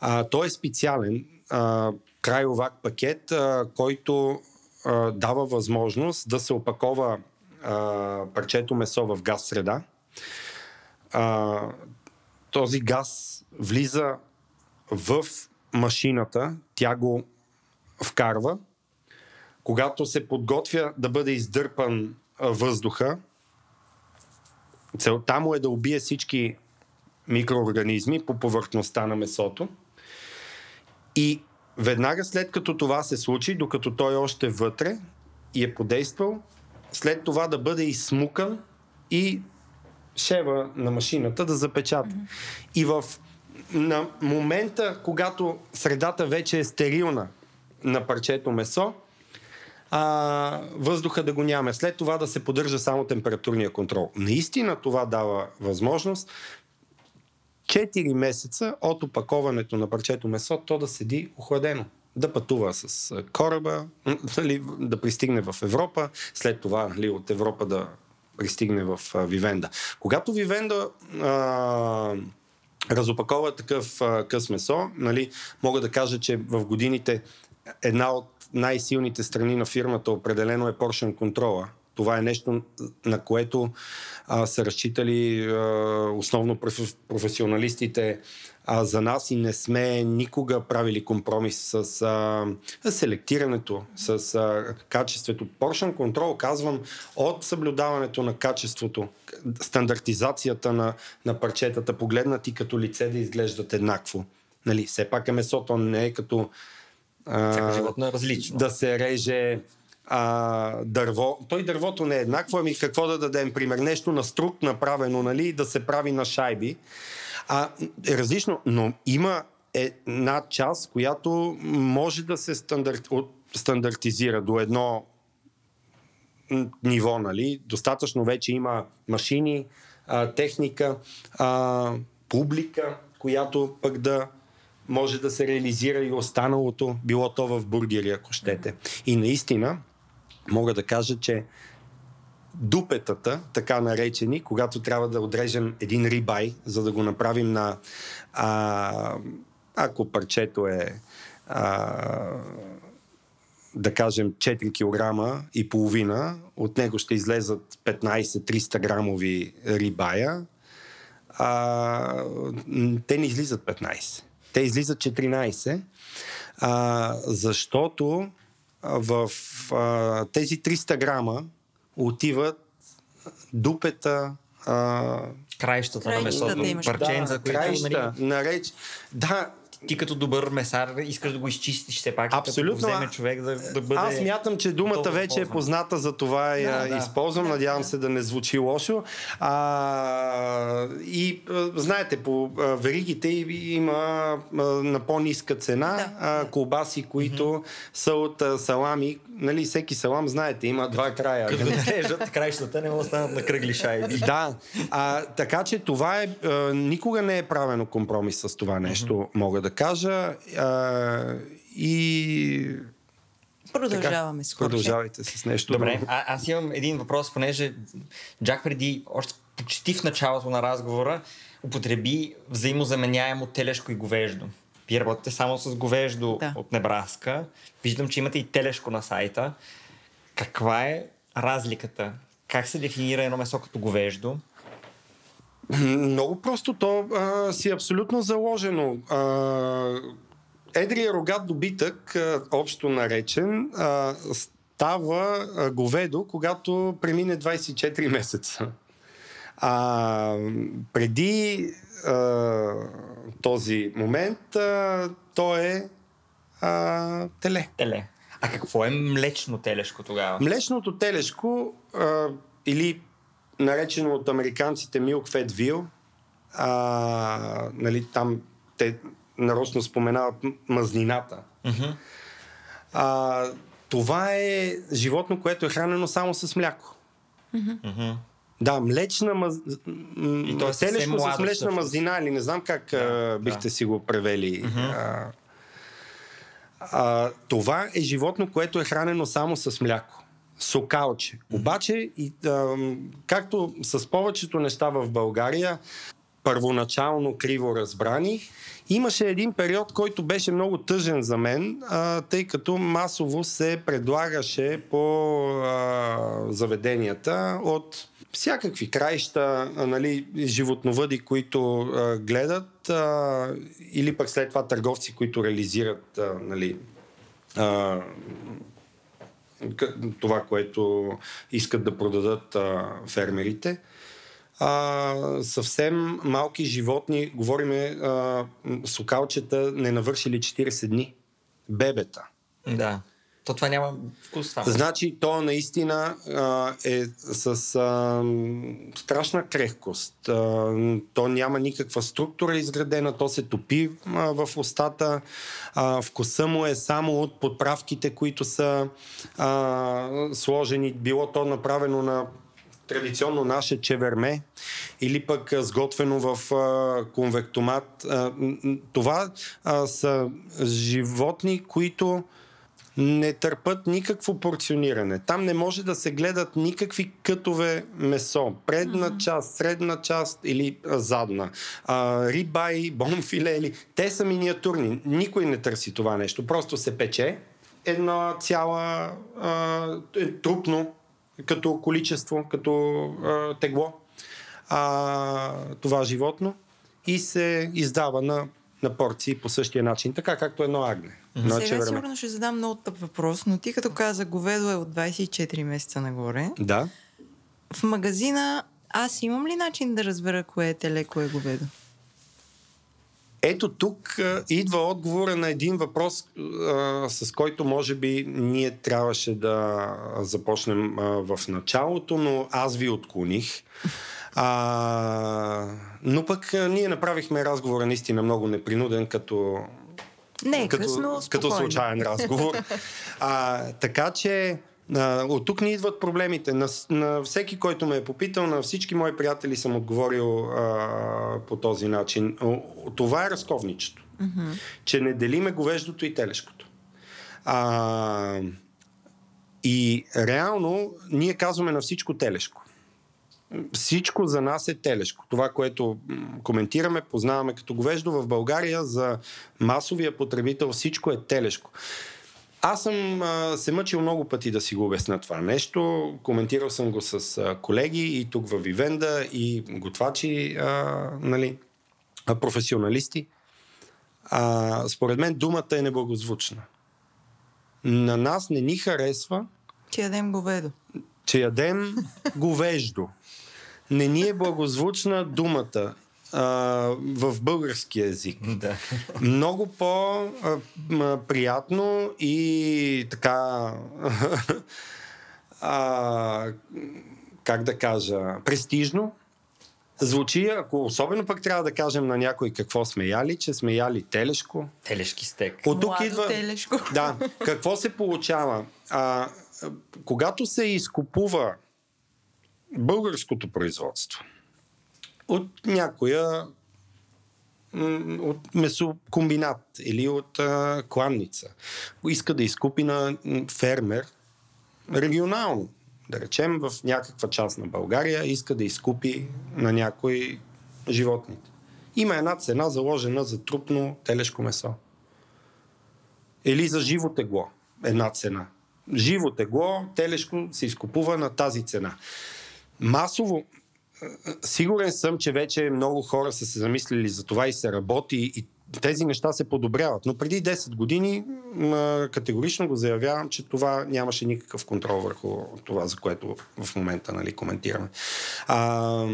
а, той е специален а, крайовак пакет, а, който а, дава възможност да се опакова а, парчето месо в газ среда. А, този газ влиза в машината, тя го вкарва. Когато се подготвя да бъде издърпан въздуха, целта му е да убие всички микроорганизми по повърхността на месото. И веднага след като това се случи, докато той още вътре и е подействал, след това да бъде изсмукан и шева на машината да запечата. Mm-hmm. И в на момента, когато средата вече е стерилна на парчето месо, а, въздуха да го няма. След това да се поддържа само температурния контрол. Наистина това дава възможност 4 месеца от опаковането на парчето месо, то да седи охладено. Да пътува с кораба, нали, да пристигне в Европа, след това нали, от Европа да пристигне в Вивенда. Когато Вивенда а, разопакова такъв а, къс месо, нали, мога да кажа, че в годините една от най-силните страни на фирмата определено е Поршен контрола. Това е нещо, на което а, са разчитали а, основно професионалистите а, за нас и не сме никога правили компромис с а, селектирането, с а, качеството. Поршен контрол, казвам, от съблюдаването на качеството, стандартизацията на, на парчетата, погледнати като лице да изглеждат еднакво. Нали, все пак е месото, не е като а, животно е различно. Да се реже а, дърво. Той дървото не е еднакво, ами какво да дадем пример? Нещо на струк направено, нали, да се прави на шайби. А, е различно, но има една част, която може да се стандарт, стандартизира до едно ниво, нали? Достатъчно вече има машини, а, техника, а, публика, която пък да може да се реализира и останалото, било то в бургери, ако щете. И наистина, мога да кажа, че дупетата, така наречени, когато трябва да отрежем един рибай, за да го направим на а, ако парчето е а, да кажем 4 кг и половина, от него ще излезат 15-300 грамови рибая, а, те не излизат 15. Те излизат 14, а, защото в а, тези 300 грама отиват дупета, а, краищата на месото, парченца, да, които краища, нали... нареч... Да, ти като добър месар искаш да го изчистиш все пак, Абсолютно. като вземе човек да, да бъде... Аз мятам, че думата вече е позната, за това я да, използвам. Да, Надявам да. се да не звучи лошо. А, и знаете, по веригите има на по-ниска цена да. колбаси, които mm-hmm. са от салами. Нали, всеки салам, знаете, има два края. Като режат краищата, не могат да станат на кръгли шайби. Да, а, така че това е, а, никога не е правено компромис с това нещо, mm-hmm. мога да кажа. А, и Продължаваме с Хорхе. Продължавайте с нещо. Добре, друго. а, аз имам един въпрос, понеже Джак преди, още почти в началото на разговора, употреби взаимозаменяемо телешко и говеждо. Вие работите само с говеждо Да. от Небраска. Виждам, че имате и телешко на сайта. Каква е разликата? Как се дефинира едно месо като говеждо? Много просто то а, си е абсолютно заложено. А, едрия рогат добитък, а, общо наречен, а, става а, говедо, когато премине 24 месеца. А, преди а, този момент а, то е а, теле. Теле. А какво е млечно телешко тогава? Млечното телешко а, или наречено от американците Milk Fat Veal, а, нали, там те нарочно споменават мазнината. Мгм. А, това е животно, което е хранено само с мляко. Мгм. Да, млечна маз... м- И то е телешко с млечна мазнина или не знам как Да, а, бихте да. си го превели. А, а, това е животно, което е хранено само с мляко. Сокалче. Обаче, и, а, както с повечето неща в България, първоначално криво разбрани, имаше един период, който беше много тъжен за мен, а, тъй като масово се предлагаше по а, заведенията от всякакви краища, нали, животновъди, които а, гледат, а, или пък след това търговци, които реализират а, нали, а, това, което искат да продадат а, фермерите. А, съвсем малки животни, говориме а, сокалчета не навършили 40 дни. Бебета. Да. То това няма вкус само. Значи то наистина а, е с а, страшна крехкост. А, то няма никаква структура изградена, то се топи а, в устата. А, вкуса му е само от подправките, които са а, сложени. Било то направено на традиционно наше чеверме или пък сготвено в а, конвектомат. А, това а, са животни, които не търпат никакво порциониране. Там не може да се гледат никакви кътове месо. Предна mm-hmm. част, средна част или а, задна. А, рибай, бонфиле или... Те са миниатюрни. Никой не търси това нещо. Просто се пече една цяла а, е, трупно като количество, като а, тегло а, това животно и се издава на, на порции по същия начин, така както едно агне. Mm-hmm. Сега сигурно ще задам много тъп въпрос, но ти като каза говедо е от 24 месеца нагоре. Да. В магазина аз имам ли начин да разбера кое е теле, кое е говедо? Ето тук а, идва отговора на един въпрос, а, с който може би ние трябваше да започнем а, в началото, но аз ви отклоних. А, но пък а, ние направихме разговора наистина много непринуден, като Не е като, късно, като спокойно. случайен разговор. а, така че а, от тук ни идват проблемите. На, на всеки, който ме е попитал, на всички мои приятели съм отговорил а, по този начин. Това е разковничето. Че не делиме говеждото и телешкото. А, и реално ние казваме на всичко телешко. Всичко за нас е телешко. Това, което коментираме, познаваме като говеждо в България, за масовия потребител всичко е телешко. Аз съм а, се мъчил много пъти да си го обясня това нещо. Коментирал съм го с а, колеги и тук в Вивенда, и готвачи, а, нали, а, професионалисти. А, според мен думата е неблагозвучна. На нас не ни харесва Че ядем говедо. Че ядем говеждо. Не ни е благозвучна думата а, в български язик. Да. Много по-приятно и така а, как да кажа, престижно звучи, ако особено пък трябва да кажем на някой какво сме яли, че сме яли телешко, Телешки стек. от тук Младо идва. телешко. Да, какво се получава? А, когато се изкупува българското производство от някоя от месокомбинат или от а, кланница. Иска да изкупи на фермер регионално. Да речем в някаква част на България иска да изкупи на някои животните. Има една цена заложена за трупно телешко месо. Или за живо тегло една цена. Живо тегло, телешко се изкупува на тази цена. Масово, сигурен съм, че вече много хора са се замислили за това и се работи и тези неща се подобряват. Но преди 10 години категорично го заявявам, че това нямаше никакъв контрол върху това, за което в момента нали, коментираме. А,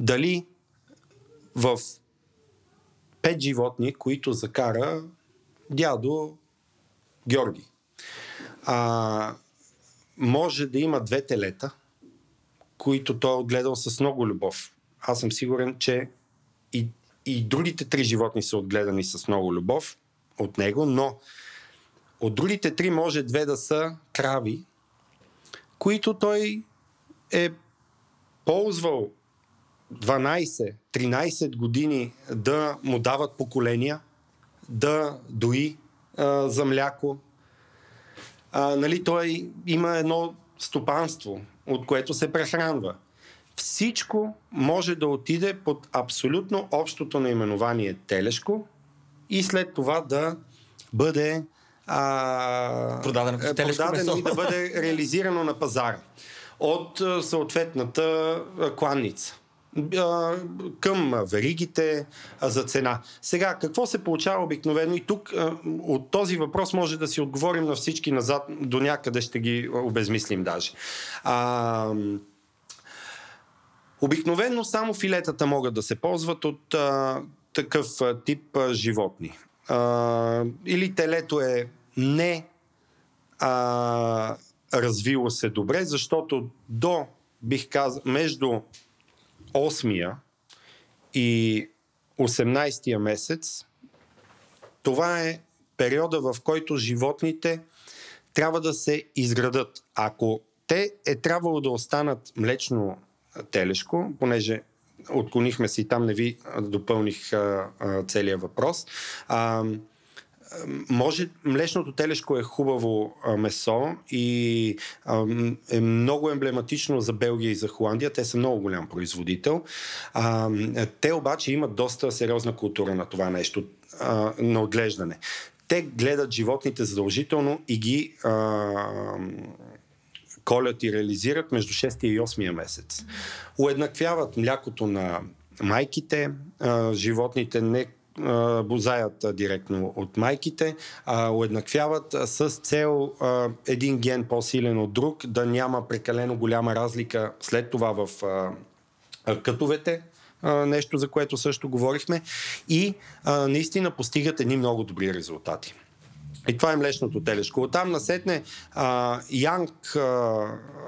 дали в пет животни, които закара дядо Георги. А, може да има две телета, които той е отгледал с много любов. Аз съм сигурен, че и, и другите три животни са отгледани с много любов от него, но от другите три може две да са крави, които той е ползвал 12-13 години да му дават поколения, да дои а, за мляко. А, нали, той има едно стопанство, от което се прехранва. Всичко може да отиде под абсолютно общото наименование телешко и след това да бъде а, продадено, продадено и да бъде реализирано на пазара от съответната кланница към веригите за цена. Сега, какво се получава обикновено? И тук от този въпрос може да си отговорим на всички назад, до някъде ще ги обезмислим даже. А, обикновено само филетата могат да се ползват от а, такъв тип а, животни. А, или телето е не а, развило се добре, защото до, бих казал, между 8-я и 18-я месец, това е периода, в който животните трябва да се изградат. Ако те е трябвало да останат млечно телешко, понеже отклонихме се и там не ви допълних а, а, целият въпрос. А, може, млечното телешко е хубаво а, месо и а, е много емблематично за Белгия и за Холандия. Те са много голям производител. А, те обаче имат доста сериозна култура на това нещо, а, на отглеждане. Те гледат животните задължително и ги а, колят и реализират между 6 и 8 месец. Уеднаквяват млякото на майките, а, животните не бозаят директно от майките, а, уеднаквяват с цел един ген по-силен от друг, да няма прекалено голяма разлика след това в кътовете, нещо за което също говорихме, и наистина постигат едни много добри резултати. И това е млечното телешко. Оттам насетне а, Янг а,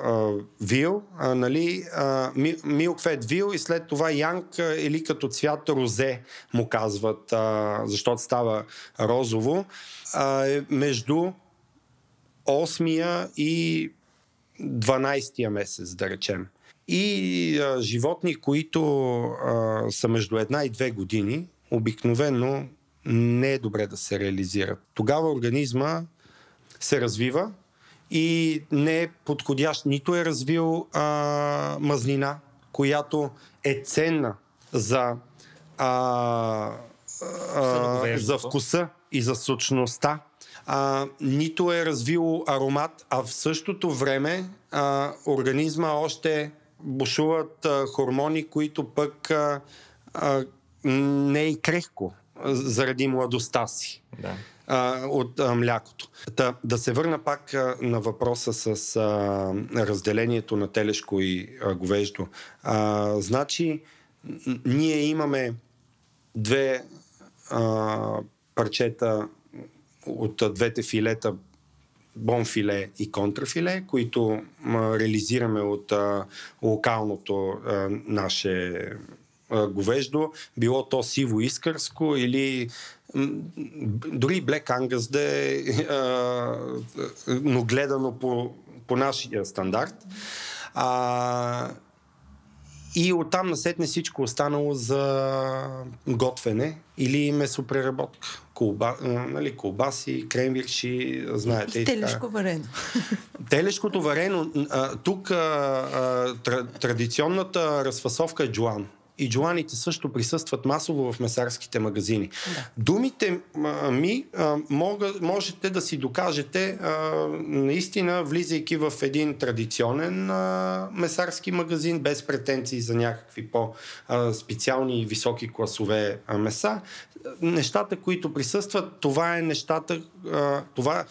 а, Вил, нали, а, Милкфет Вил и след това Янг или като цвят розе му казват, а, защото става розово, а, е между 8 и 12 месец, да речем. И а, животни, които а, са между една и две години, обикновено не е добре да се реализират. Тогава организма се развива и не е подходящ. Нито е развил а, мазнина, която е ценна за, а, а, за вкуса и за сочността. А, нито е развил аромат, а в същото време а, организма още бушуват а, хормони, които пък а, а, не е и крехко заради младостта си. Да. А, от а, млякото. Та, да се върна пак а, на въпроса с а, разделението на телешко и а, говеждо. А, значи, ние имаме две а, парчета от а, двете филета бонфиле и контрафиле, които а, реализираме от а, локалното а, наше говеждо, било то сиво искърско или дори Black Angus да е, но гледано по, по нашия стандарт. А, и оттам насетне всичко останало за готвене или месопреработка. Колба, нали, колбаси, кремвирши, знаете. И телешко варено. Телешкото варено. Тук традиционната разфасовка е джуан и джуаните също присъстват масово в месарските магазини. Да. Думите ми мога, можете да си докажете наистина, влизайки в един традиционен месарски магазин, без претенции за някакви по-специални и високи класове меса. Нещата, които присъстват, това е нещата, това,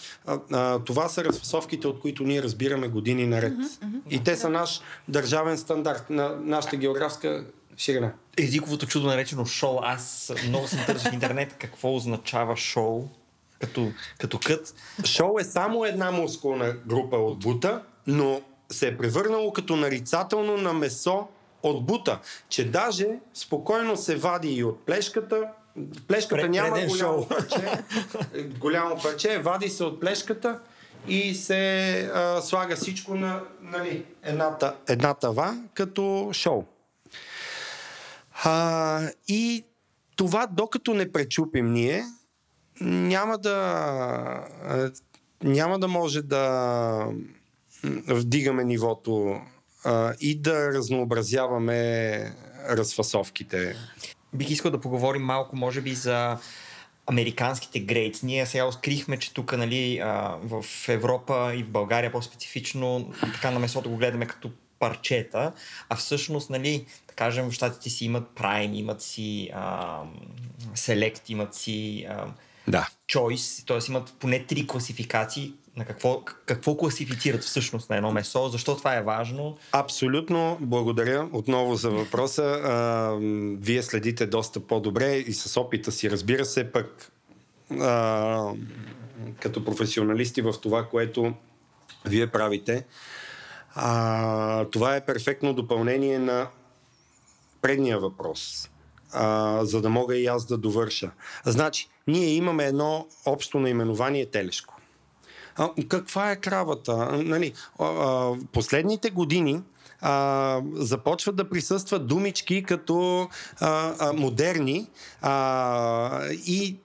това са разфасовките, от които ние разбираме години наред. Mm-hmm, mm-hmm. И те са наш държавен стандарт на нашата географска ширина. Езиковото чудо наречено шоу. Аз много съм търсил в интернет какво означава шоу като, като кът. Шоу е само една мускулна група от бута, но се е превърнало като нарицателно на месо от бута, че даже спокойно се вади и от плешката. Плешката Пред, няма голямо шоу. парче. голямо парче, вади се от плешката и се а, слага всичко на нали, едната, една тава като шоу. А, и това, докато не пречупим ние, няма да, няма да може да вдигаме нивото а, и да разнообразяваме разфасовките. Бих искал да поговорим малко, може би, за американските грейтс. Ние сега открихме, че тук нали, в Европа и в България по-специфично така на месото го гледаме като парчета, а всъщност, нали, да кажем, в щатите си имат Prime, имат си а, Select, имат си а, да. Choice, т.е. имат поне три класификации, на какво, какво класифицират всъщност на едно месо, защо това е важно? Абсолютно, благодаря отново за въпроса. А, вие следите доста по-добре и с опита си, разбира се, пък а, като професионалисти в това, което вие правите. А, това е перфектно допълнение на предния въпрос, а, за да мога и аз да довърша. Значи, ние имаме едно общо наименование телешко. А, каква е кравата? Нали, а, а, последните години а, започват да присъстват думички като а, а, модерни а, и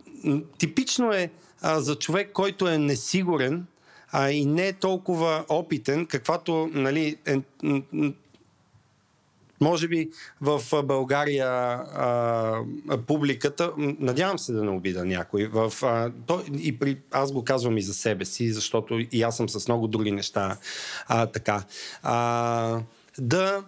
типично е а, за човек, който е несигурен а, и не е толкова опитен, каквато нали, е, може би в България а, публиката, надявам се да не обида някой, в, а, то, и при, аз го казвам и за себе си, защото и аз съм с много други неща а, така. А, да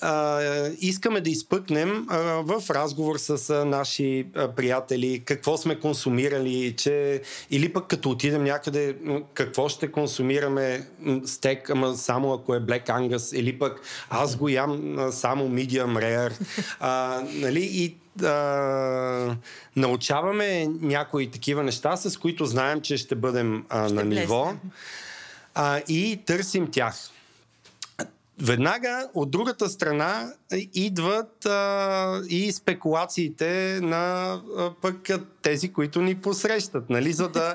а, искаме да изпъкнем а, в разговор с а, наши а, приятели какво сме консумирали, че или пък като отидем някъде какво ще консумираме стек, ама само ако е Black Angus, или пък аз го ям а, само medium rare. А, нали, и а, научаваме някои такива неща, с които знаем, че ще бъдем а, ще на ниво а, и търсим тях. Веднага от другата страна идват а, и спекулациите на а, пък тези, които ни посрещат, нали, за да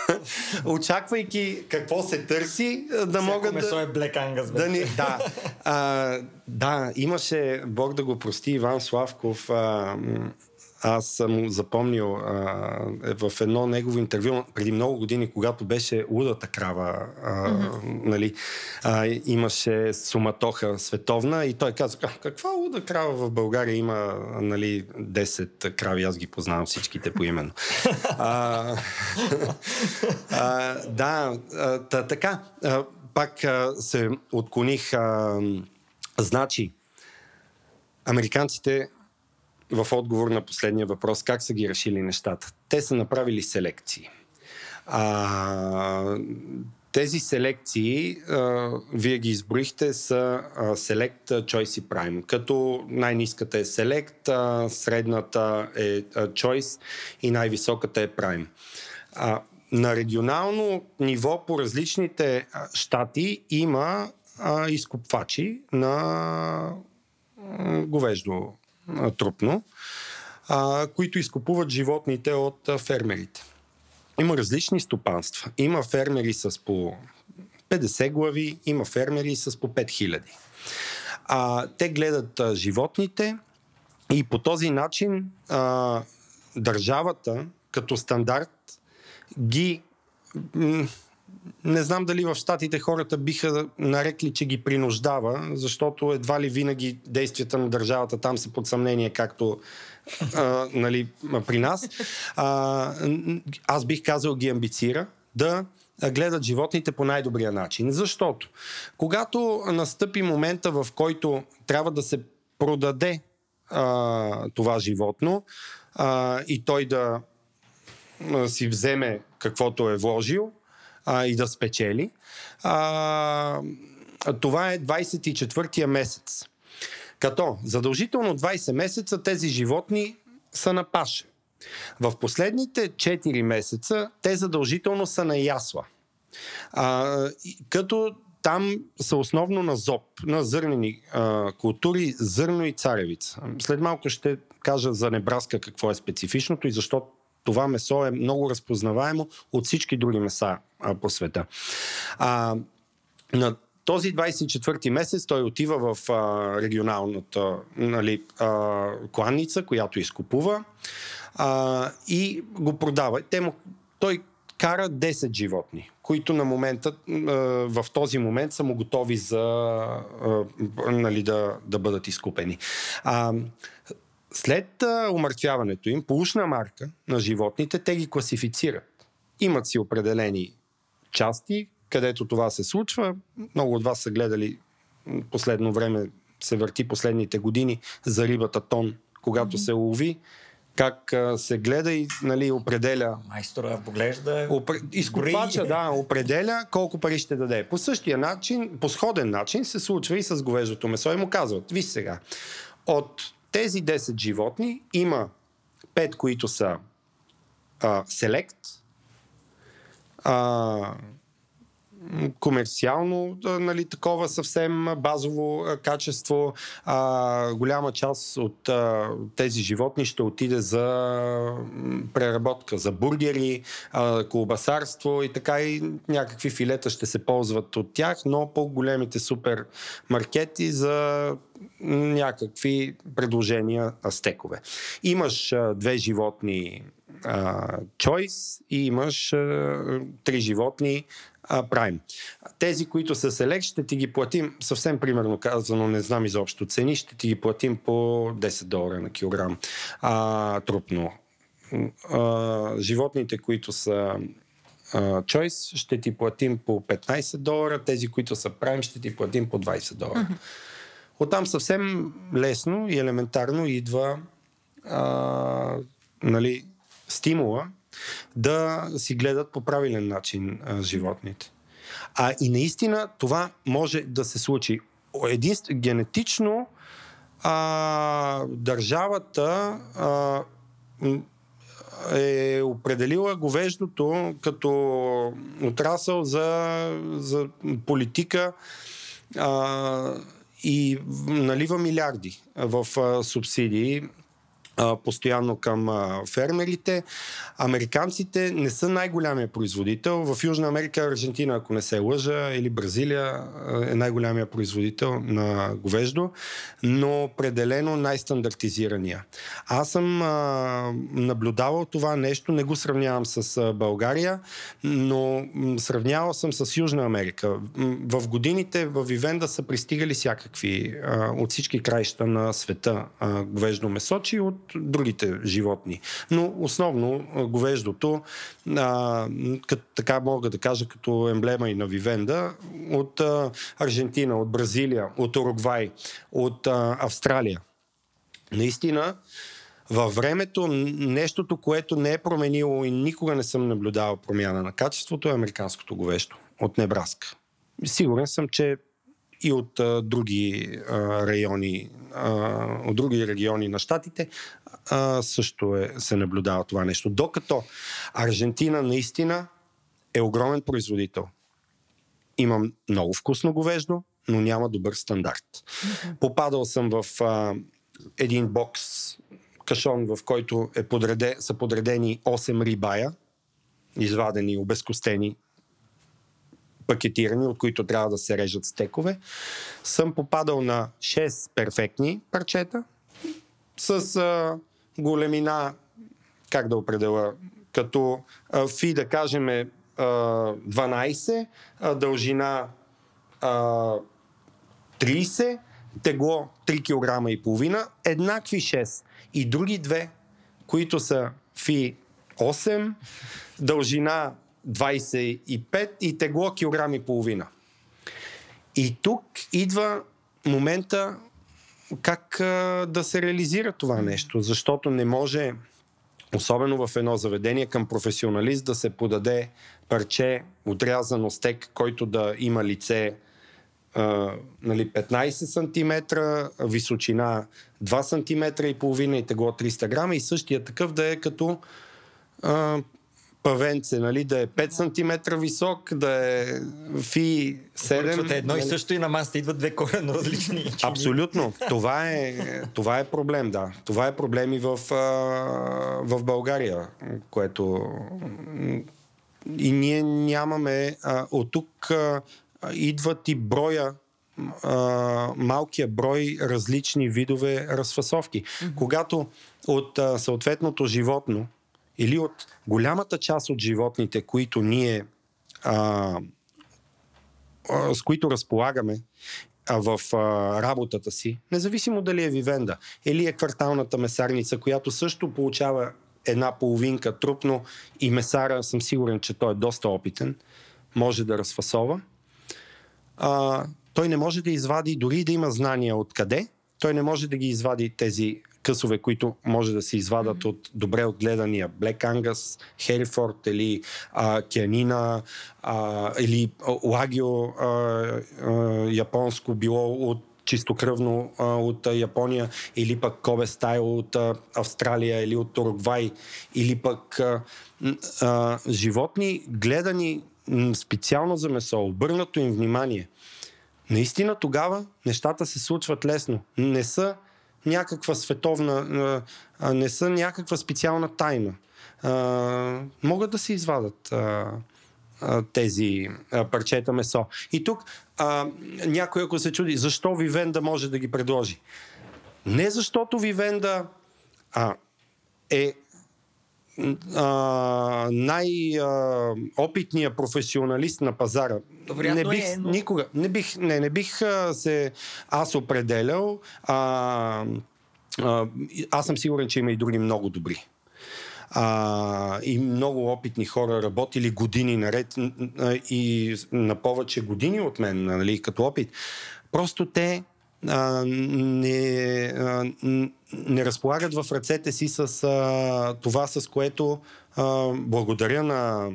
очаквайки какво се търси, да Всяко могат месо да... е Black Angus, да ни, да, а, да, имаше, Бог да го прости, Иван Славков, а, аз съм запомнил а, е в едно негово интервю преди много години, когато беше лудата крава, а, mm-hmm. нали, а, имаше суматоха световна и той каза, каква луда крава в България има нали, 10 крави, аз ги познавам всичките поименно. а, а, да, а, та, така, а, пак а, се отклоних. А, значи, американците в отговор на последния въпрос, как са ги решили нещата? Те са направили селекции. А, тези селекции, а, вие ги изброихте, са а, Select, Choice и Prime. Като най-низката е Select, а, средната е а, Choice и най-високата е Prime. А, на регионално ниво по различните щати има а, изкупвачи на говеждо трупно, а, които изкупуват животните от а, фермерите. Има различни стопанства. Има фермери с по 50 глави, има фермери с по 5000. А, те гледат а, животните и по този начин а, държавата като стандарт ги не знам дали в Штатите хората биха нарекли, че ги принуждава, защото едва ли винаги действията на държавата там са под съмнение, както а, нали, при нас. А, аз бих казал ги амбицира да гледат животните по най-добрия начин. Защото когато настъпи момента, в който трябва да се продаде а, това животно а, и той да си вземе каквото е вложил, а, и да спечели. А, това е 24-я месец. Като задължително 20 месеца тези животни са на паша. В последните 4 месеца те задължително са на ясла. А, като там са основно на зоб, на зърнени а, култури, зърно и царевица. След малко ще кажа за Небраска какво е специфичното и защо това месо е много разпознаваемо от всички други меса а, по света. А, на този 24-ти месец той отива в а, регионалната нали, а, кланница, която изкупува а, и го продава. Те му, той кара 10 животни, които на момента, в този момент са му готови за нали, да, да бъдат изкупени. След а, умъртвяването им, по ушна марка на животните, те ги класифицират. Имат си определени части, където това се случва. Много от вас са гледали последно време, се върти последните години за рибата тон, когато mm-hmm. се лови как а, се гледа и нали, определя. Майстора поглежда. Опре... Изкупвача, да, определя колко пари ще даде. По същия начин, по сходен начин се случва и с говеждото месо и му казват, виж сега, от тези 10 животни има 5, които са а, селект, а, комерциално, нали, такова съвсем базово качество. А, голяма част от а, тези животни ще отиде за преработка, за бургери, а, колбасарство и така и някакви филета ще се ползват от тях, но по-големите супермаркети за някакви предложения стекове. Имаш а, две животни Choice и имаш три животни Prime. Тези, които са Select, ще ти ги платим, съвсем примерно казано, не знам изобщо цени, ще ти ги платим по 10 долара на килограм а, трупно. А, животните, които са Choice, ще ти платим по 15 долара, тези, които са Prime, ще ти платим по 20 долара. Uh-huh. Оттам съвсем лесно и елементарно идва а, нали, стимула да си гледат по правилен начин а, животните. А и наистина това може да се случи. Единство, генетично а, държавата а, е определила говеждото като отрасъл за, за политика а, и налива милиарди в а, субсидии постоянно към фермерите. Американците не са най-голямия производител. В Южна Америка, Аржентина, ако не се лъжа, или Бразилия е най-голямия производител на говеждо, но определено най-стандартизирания. Аз съм наблюдавал това нещо, не го сравнявам с България, но сравнявал съм с Южна Америка. В годините в Вивенда са пристигали всякакви от всички краища на света говеждо месо, че от другите животни. Но основно говеждото, а, кът, така мога да кажа като емблема и на Вивенда, от а, Аржентина, от Бразилия, от Уругвай, от а, Австралия. Наистина, във времето нещото, което не е променило и никога не съм наблюдавал промяна на качеството е американското говещо от Небраска. Сигурен съм, че и от а, други а, райони, а, от други региони на щатите, а, също е, се наблюдава това нещо. Докато Аржентина наистина е огромен производител. Имам много вкусно говеждо, но няма добър стандарт. Попадал съм в а, един бокс, кашон, в който е подреде, са подредени 8 рибая, извадени, обезкостени пакетирани, от които трябва да се режат стекове, съм попадал на 6 перфектни парчета с а, големина, как да определя, като фи да кажем е, а, 12, а, дължина а, 30, тегло 3 кг и половина, еднакви 6 и други две, които са фи 8, дължина 25 и тегло килограм и половина. И тук идва момента как а, да се реализира това нещо, защото не може, особено в едно заведение към професионалист, да се подаде парче, отрязано стек, който да има лице а, нали, 15 см, височина 2 см и половина и тегло 300 грама и същия такъв да е като а, павенце, нали, да е 5 см висок, да е фи 7. едно нали? и също и на масата идват две коренно различни. чини. Абсолютно. Това е, това е проблем, да. Това е проблем и в, в България, което и ние нямаме от тук идват и броя а, малкия брой различни видове разфасовки. Mm-hmm. Когато от а, съответното животно или от голямата част от животните, които ние а, а, с които разполагаме а, в а, работата си, независимо дали е вивенда или е кварталната месарница, която също получава една половинка трупно и месара, съм сигурен, че той е доста опитен, може да разфасова. А, той не може да извади, дори да има знания откъде, той не може да ги извади тези късове, които може да се извадат mm-hmm. от добре отгледания Black Angus, Херифорд или а, Кианина а, или Лагио а, а, японско било от чистокръвно а, от а, Япония, или пък Кобе Стайл от а, Австралия, или от Уругвай, или пък а, а, животни, гледани специално за месо, обърнато им внимание. Наистина тогава нещата се случват лесно. Не са някаква световна, не са някаква специална тайна. Могат да се извадат тези парчета месо. И тук някой ако се чуди, защо Вивенда може да ги предложи? Не защото Вивенда а, е а, най-опитният професионалист на пазара. Вероятно не бих, е, но... никога, не бих, не, не бих а, се аз определял. А, а, аз съм сигурен, че има и други много добри. А, и много опитни хора работили години наред и на повече години от мен, нали, като опит. Просто те а, не, а, не разполагат в ръцете си с а, това, с което а, благодаря на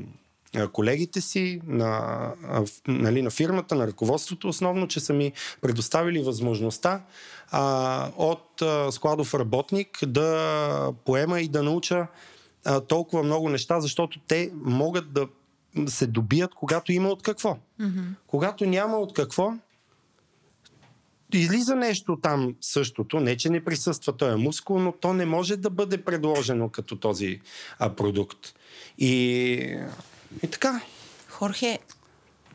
колегите си, на, нали, на фирмата, на ръководството, основно, че са ми предоставили възможността а, от а, складов работник да поема и да науча а, толкова много неща, защото те могат да се добият, когато има от какво. Mm-hmm. Когато няма от какво, излиза нещо там същото, не че не присъства този мускул, но то не може да бъде предложено като този а, продукт. И, и така. Хорхе,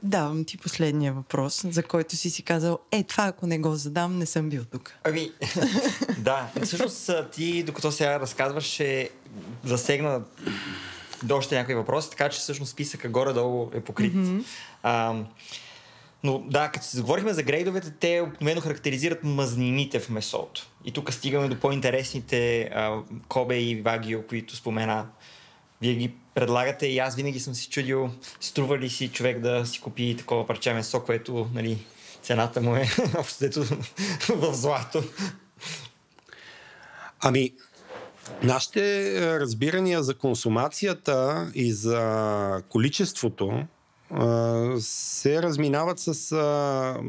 давам ти последния въпрос, за който си си казал, е, това ако не го задам, не съм бил тук. Ами, да. Всъщност ти, докато сега разказваше, засегна до още някои въпроси, така че всъщност списъка горе-долу е покрит. Mm-hmm. А, но да, като се заговорихме за грейдовете, те обикновено характеризират мазнините в месото. И тук стигаме до по-интересните а, Кобе и Вагио, които спомена. Вие ги предлагате и аз винаги съм си чудил, струва ли си човек да си купи такова парче месо, което нали, цената му е общо в злато. Ами, нашите разбирания за консумацията и за количеството се разминават с а,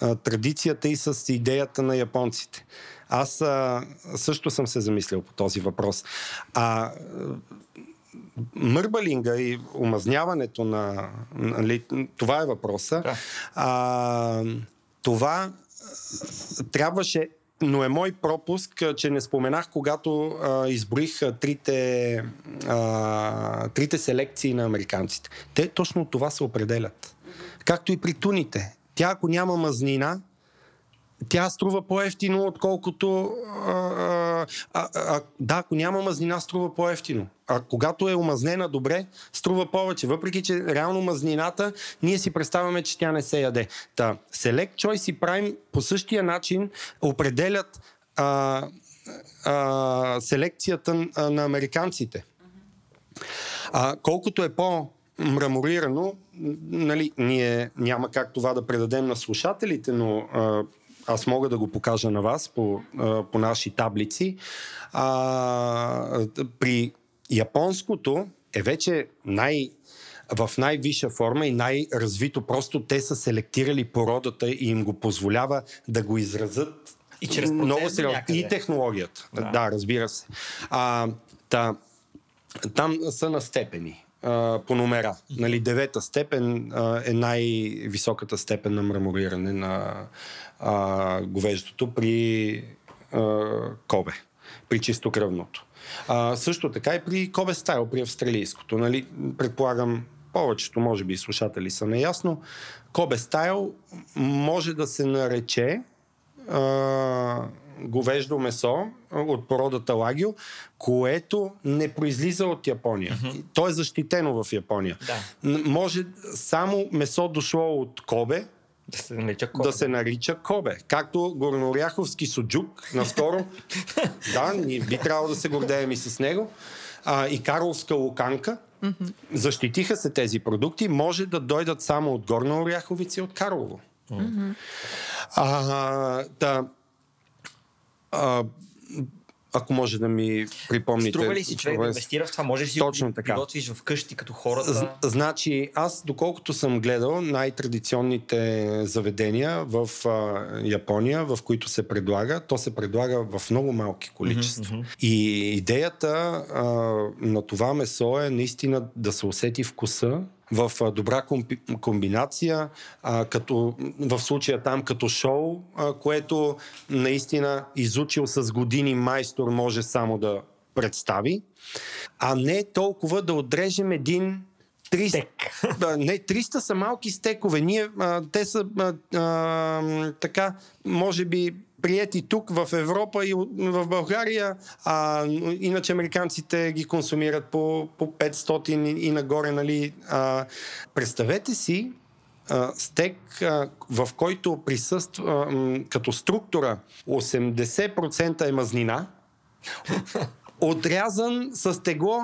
а, традицията и с идеята на японците. Аз а, също съм се замислил по този въпрос. А мърбалинга и омазняването на... Нали, това е въпроса. Да. А, това трябваше но е мой пропуск, че не споменах, когато а, изброих а, трите, а, трите селекции на американците. Те точно това се определят. както и при туните. Тя ако няма мазнина, тя струва по-ефтино, отколкото... А, а, а, да, ако няма мазнина, струва по-ефтино. А когато е омазнена добре, струва повече. Въпреки, че реално мазнината, ние си представяме, че тя не се яде. Та, Select Choice и Prime по същия начин определят а, а, селекцията на американците. А, колкото е по- мраморирано, нали, ние няма как това да предадем на слушателите, но а, аз мога да го покажа на вас по, по наши таблици. А, при японското е вече най- в най-висша форма и най-развито. Просто те са селектирали породата и им го позволява да го изразят И чрез много сериозно. И технологията. Да, Да. да разбира се. А, та, там са на степени а, по номера. Нали, девета степен а, е най-високата степен на мрамориране на а, говеждото при а, Кобе, при чистокръвното. А, също така и при Кобе Стайл, при австралийското. Нали, предполагам, повечето, може би, слушатели са наясно. Кобе Стайл може да се нарече а, говеждо месо от породата лагио, което не произлиза от Япония. Mm-hmm. То е защитено в Япония. Да. Може само месо дошло от Кобе Да се нарича да се нарича Кобе. Както горноряховски суджук наскоро. да, би трябвало да се гордеем и с него. А, и Карловска луканка. Защитиха се тези продукти. Може да дойдат само от Горна Оряховица и от Карлово. А, да, а, ако може да ми припомните. Струва ли си човек да инвестира в това? Може ли си Точно така. готвиш вкъщи като З- хората? Значи, аз доколкото съм гледал най-традиционните заведения в а, Япония, в които се предлага, то се предлага в много малки количества. Мгм, И идеята а, на това месо е наистина да се усети вкуса в добра комби- комбинация, а, като, в случая там като шоу, а, което наистина изучил с години майстор може само да представи, а не толкова да отрежем един 300, Стек. Да, не, 300 са малки стекове. Ние, а, те са а, а, така, може би, приети тук в Европа и в България, а, иначе американците ги консумират по, по 500 и, нагоре. Нали. А, представете си а, стек, а, в който присъства а, като структура 80% е мазнина, отрязан с тегло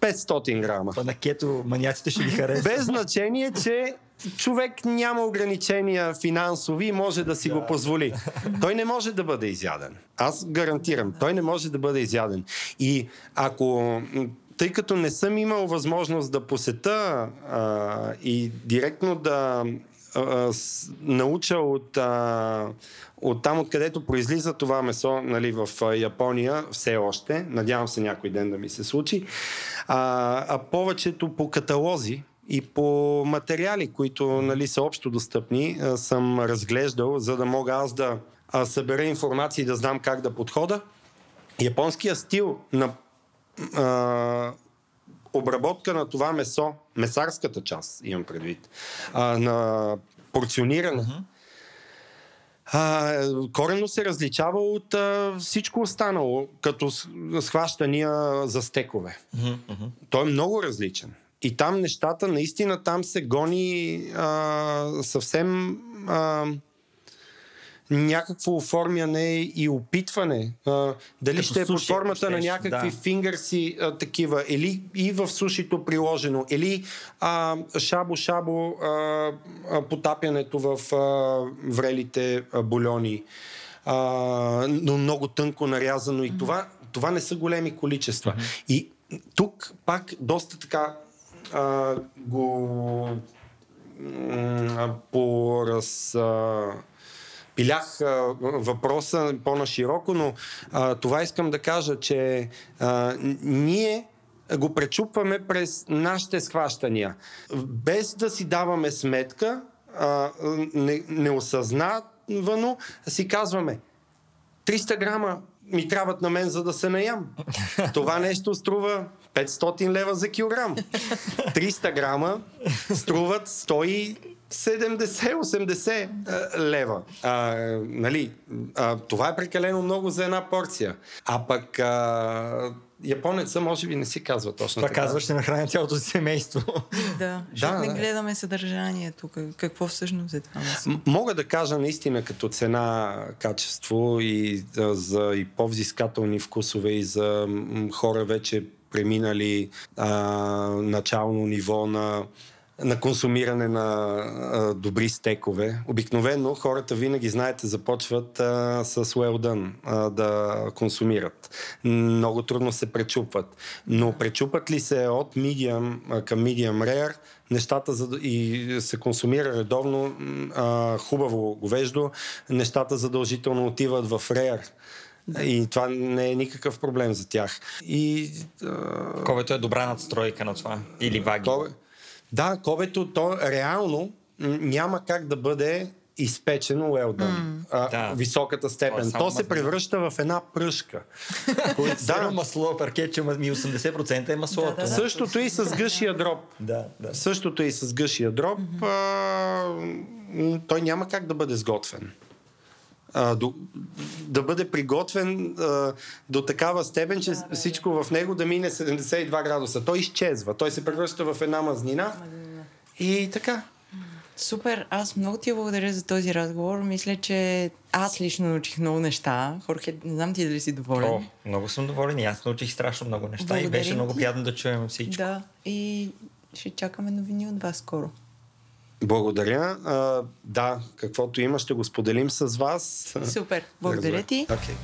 500 грама. Па на кето маняците ще ги харесат. Без значение, че човек няма ограничения финансови и може да си да. го позволи. Той не може да бъде изяден. Аз гарантирам, той не може да бъде изяден. И ако тъй като не съм имал възможност да посета а, и директно да а, с, науча от, а, от там, откъдето произлиза това месо нали, в Япония, все още, надявам се някой ден да ми се случи, а, а повечето по каталози, и по материали, които нали, са общо достъпни, съм разглеждал, за да мога аз да събера информация и да знам как да подхода. Японския стил на а, обработка на това месо, месарската част, имам предвид, а, на порциониране, а, коренно се различава от а, всичко останало, като схващания за стекове. Той е много различен. И там нещата, наистина там се гони а, съвсем а, някакво оформяне и опитване. А, дали Като ще е под формата на някакви да. фингърси а, такива, или и в сушито приложено, или а, шабо-шабо а, а, потапянето в а, врелите а, бульони, а, но много тънко нарязано. И това, това не са големи количества. И тук пак доста така а, го пораз... Пилях а, въпроса по-нашироко, но а, това искам да кажа, че а, ние го пречупваме през нашите схващания. Без да си даваме сметка, а, не, неосъзнавано си казваме 300 грама ми трябват на мен, за да се наям. Това нещо струва 500 лева за килограм. 300 грама струват 100 70-80 лева. А, нали, а, това е прекалено много за една порция. А пък а, японеца може би не си казва точно Това така. казваш, ще нахраня цялото семейство. Да, Да, не да. гледаме съдържанието. как- Какво всъщност е това. М- Мога да кажа наистина като цена, качество и а, за и по-взискателни вкусове и за м, хора вече преминали а, начално ниво на на консумиране на а, добри стекове. Обикновено хората винаги, знаете, започват а, с well done а, да консумират. Много трудно се пречупват. Но пречупат ли се от medium а, към medium rare, нещата за, и се консумира редовно а, хубаво говеждо, нещата задължително отиват в rare. И това не е никакъв проблем за тях. И а, Ковето е добра надстройка на това. Или ваги. Кобе. Да, кобето, то реално няма как да бъде изпечено well done. А, Да. Високата То е степен. То се превръща в една пръшка. Кой- Да. да, масло, паркетче, ми 80% е маслото. Да, да, да. същото и с гъшия дроб. да, да. Същото и с гъшия дроб. А, м, той няма как да бъде сготвен. А, до, да бъде приготвен а, до такава степен, че всичко в него да мине 72 градуса. Той изчезва. Той се превръща в една мазнина. И така. Супер, аз много ти благодаря за този разговор. Мисля, че аз лично научих много неща. Хорхе, не знам ти дали си доволен. О, много съм доволен и аз научих страшно много неща и Благодарим беше много ти. приятно да чуем всичко. Да, и ще чакаме новини от вас скоро. Благодаря. А, да, каквото има, ще го споделим с вас. Супер, благодаря ти. Okay.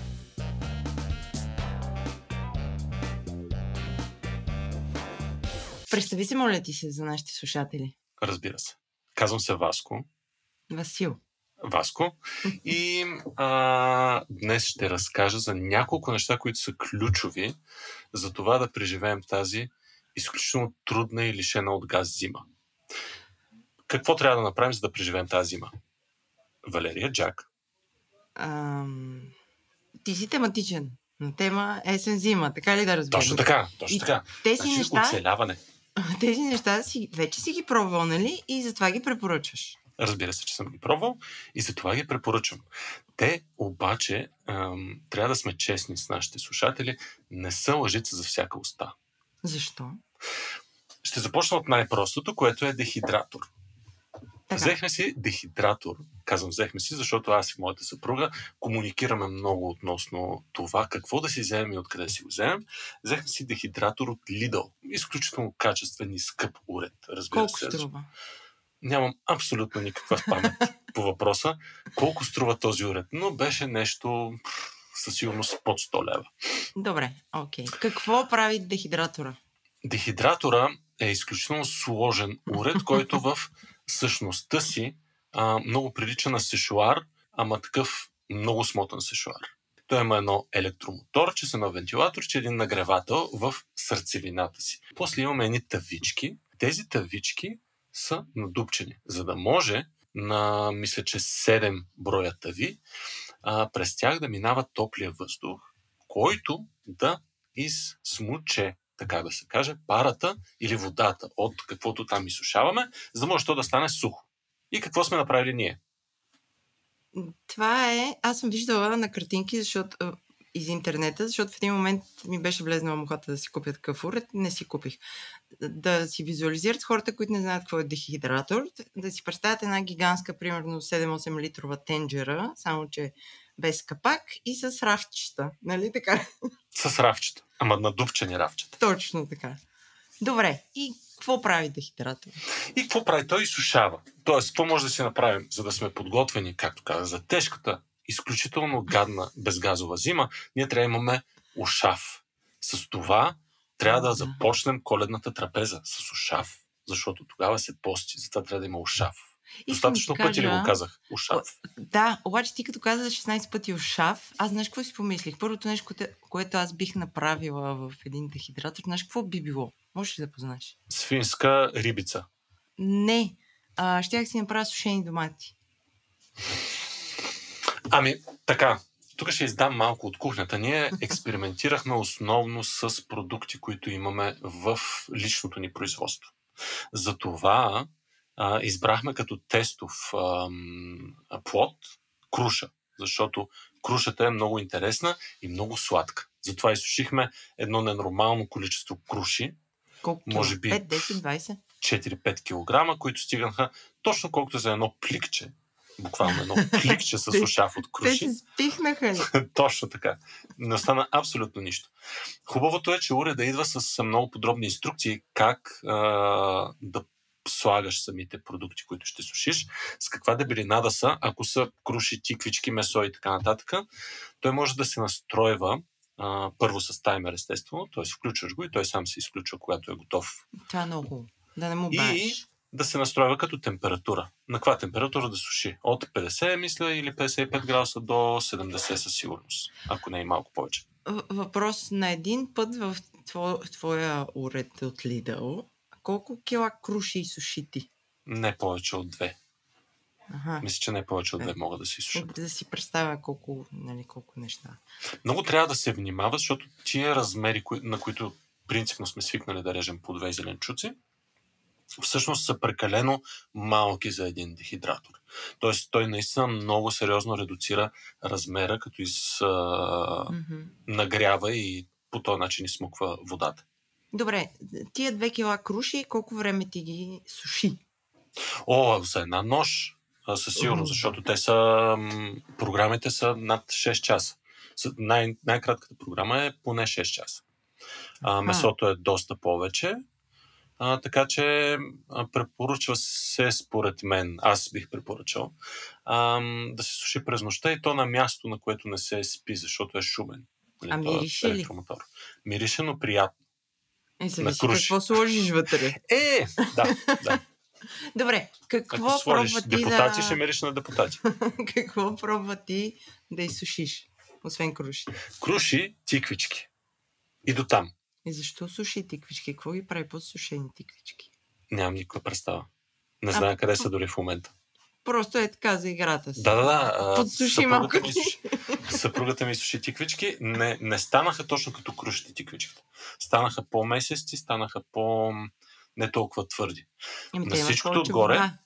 Представи се, моля ти се, за нашите слушатели. Разбира се. Казвам се Васко. Васил. Васко. И а, днес ще разкажа за няколко неща, които са ключови за това да преживеем тази изключително трудна и лишена от газ зима. Какво трябва да направим, за да преживеем тази зима? Валерия Джак. Ам... Ти си тематичен. На тема есен-зима, така ли да разбирам? Точно така, точно И така. Тези Значи, неща, оцеляване. тези неща си, вече си ги пробвал, нали? И затова ги препоръчваш. Разбира се, че съм ги пробвал и затова ги препоръчвам. Те обаче, ам, трябва да сме честни с нашите слушатели, не са лъжица за всяка уста. Защо? Ще започна от най-простото, което е дехидратор. Така. Взехме си дехидратор. Казвам взехме си, защото аз и моята съпруга комуникираме много относно това какво да си вземем и откъде си го вземем. Взехме си дехидратор от Lidl. Изключително качествен и скъп уред. Разбира Колко се. струва? Нямам абсолютно никаква памет по въпроса. Колко струва този уред? Но беше нещо със сигурност под 100 лева. Добре, окей. Какво прави дехидратора? Дехидратора е изключително сложен уред, който в същността си а, много прилича на сешуар, ама такъв много смотан сешуар. Той има едно електромоторче с едно вентилаторче, един нагревател в сърцевината си. После имаме едни тавички. Тези тавички са надупчени, за да може на, мисля, че 7 броя тави, а, през тях да минава топлия въздух, който да изсмуче, така да се каже, парата или водата от каквото там изсушаваме, за да може то да стане сухо. И какво сме направили ние? Това е... Аз съм виждала на картинки, защото из интернета, защото в един момент ми беше влезнала мухата да си купя такъв уред, не си купих. Да си визуализират хората, които не знаят какво е дехидратор, да си представят една гигантска, примерно 7-8 литрова тенджера, само че без капак и с рафчета. Нали така? С равчета. Ама надупчени равчета. Точно така. Добре. И какво прави дехидратор? И какво прави? Той изсушава. Тоест, какво може да си направим, за да сме подготвени, както каза, за тежката, изключително гадна безгазова зима, ние трябва да имаме ушав. С това трябва Да. започнем коледната трапеза с ушав, защото тогава се пости, затова трябва да има ушав. Да Достатъчно ти пъти ли го казах? Ушав. Да, обаче ти като каза 16 пъти ушав, аз знаеш какво си помислих? Първото нещо, което, което аз бих направила в един дехидратор, знаеш какво би било? Можеш ли да познаеш? Свинска рибица. Не. А, щях си направя сушени домати. Ами, така. Тук ще издам малко от кухнята. Ние експериментирахме основно с продукти, които имаме в личното ни производство. Затова а, избрахме като тестов ам, плод круша, защото крушата е много интересна и много сладка. Затова изсушихме едно ненормално количество круши, Колко Може би. 5, 10, 20? 4-5 кг, които стигаха точно колкото за едно пликче. Буквално едно пликче с ушав от Те круши. се спихнаха? Точно така. Не остана абсолютно нищо. Хубавото е, че уреда идва с много подробни инструкции как а, да слагаш самите продукти, които ще сушиш, с каква дебелина да са, ако са круши, тиквички, месо и така нататък. Той може да се настройва а, първо с таймер, естествено, т.е. включваш го и той сам се изключва, когато е готов Това е много. Да не му и бавиш. да се настройва като температура. На каква температура да суши? От 50, мисля, или 55 градуса до 70 със сигурност, ако не и малко повече. Въпрос на един път в тво- твоя уред от Lidl. Колко кила круши и суши ти? Не повече от две. Ага. Мисля, че не повече от две могат да се изсушат. Мога да си представя колко, нали, колко неща. Много трябва да се внимава, защото тия размери, на които принципно сме свикнали да режем по две зеленчуци, всъщност са прекалено малки за един дехидратор. Тоест, той наистина много сериозно редуцира размера, като из, Мгм. нагрява и по този начин изсмуква водата. Добре, тия две кила круши, колко време ти ги суши? О, за една нощ, а, със сигурност, защото те са, програмите са над 6 часа. Най- най-кратката програма е поне 6 часа. А, месото е доста повече, а, така че а, препоръчва се, според мен, аз бих препоръчал, а, да се суши през нощта и то на място, на което не се спи, защото е шумен. А този мирише ли? Мирише, но приятно. Е, зависи какво сложиш вътре. Е, да, да. Добре, какво Ако сложиш пробва ти депутати, да... ще мирише на депутати. какво пробва ти да изсушиш? Освен круши. Круши, тиквички. И до там. И защо суши тиквички? Какво ги прави по-сушени тиквички? Нямам никаква представа. Не А, знае къде по- са дори в момента. Просто е така за играта си. Да, да, да. Подсуши съпругата малко ми суши- Съпругата ми суши тиквички. Не, не станаха точно като крушите тиквичките. Станаха по-месести, станаха по... не толкова твърди. Ами, на всичкото отгоре- вода.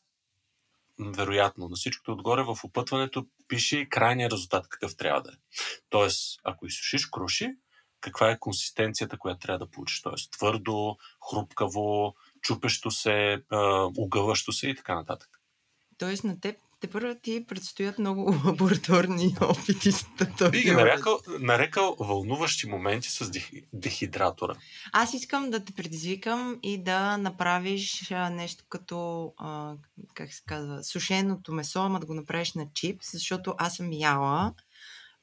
Вероятно, на всичкото отгоре в опътването пише и крайния резултат какъв трябва да е. Тоест, ако изсушиш круши, каква е консистенцията, която трябва да получиш. Тоест, твърдо, хрупкаво, чупещо се, угъващо се и така нататък. Тоест на теб те първо ти предстоят много лабораторни опити Би ги нарекал, нарекал вълнуващи моменти с дехи- дехидратора. Аз искам да те предизвикам и да направиш а, нещо като, а, как се казва, сушеното месо, ама да го направиш на чипс, защото аз съм яла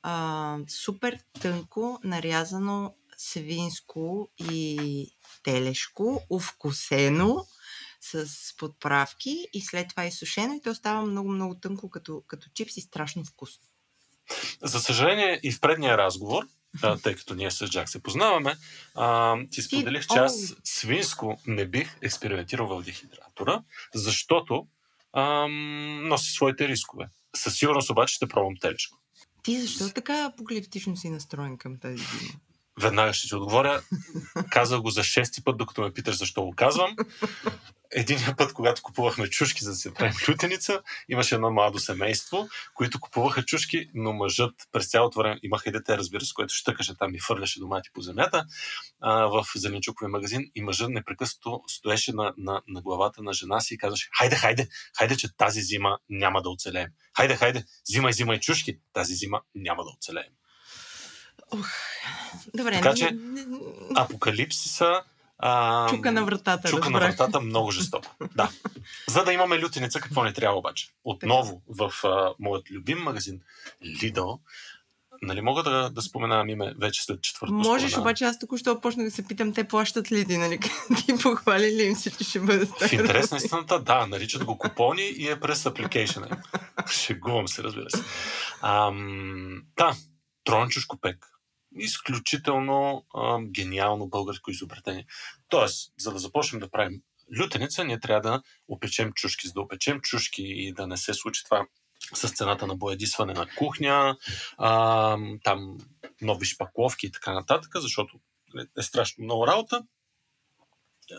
а, супер тънко нарязано свинско и телешко, увкусено с подправки и след това изсушено и то става много-много тънко като, като чипс и страшно вкусно. За съжаление и в предния разговор, тъй като ние с Джак се познаваме, а, ти споделих, че аз свинско не бих експериментирал в дехидратора, защото ам, носи своите рискове. Със сигурност обаче ще пробвам телешко. Ти защо така апокалиптично си настроен към тази зима? Веднага ще ти отговоря. Казах го за шести път, докато ме питаш защо го казвам. Единия път, когато купувахме чушки за да си правим лютеница, имаше едно младо семейство, които купуваха чушки, но мъжът през цялото време имаха и дете, разбира се, което щъкаше там и фърляше домати по земята а, в зеленчуковия магазин и мъжът непрекъснато стоеше на, на, на главата на жена си и казваше хайде, хайде, хайде, че тази зима няма да оцелеем. Хайде, хайде, взимай, взимай чушки, тази зима няма да оцелеем. Добре, Така че- Апокалипсиса а, чука на вратата. Чука на разбрах. вратата много жестоко. Да. За да имаме лютеница, какво не трябва обаче? Отново в а, моят любим магазин Lidl, нали мога да, да споменавам име вече след четвърто Можеш, споменаване? обаче аз току-що почнах да се питам, те плащат ли ти, нали? ти похвали ли им се, че ще бъде В интерес на истината, да, наричат го купони и е през апликейшена. Шегувам се, разбира се. Ам, да, трончушко пек. Изключително ам, гениално българско изобретение. Тоест, за да започнем да правим лютеница, ние трябва да опечем чушки. За да опечем чушки и да не се случи това с цената на боядисване на кухня, ам, там нови шпакловки и така нататък, защото е страшно много работа.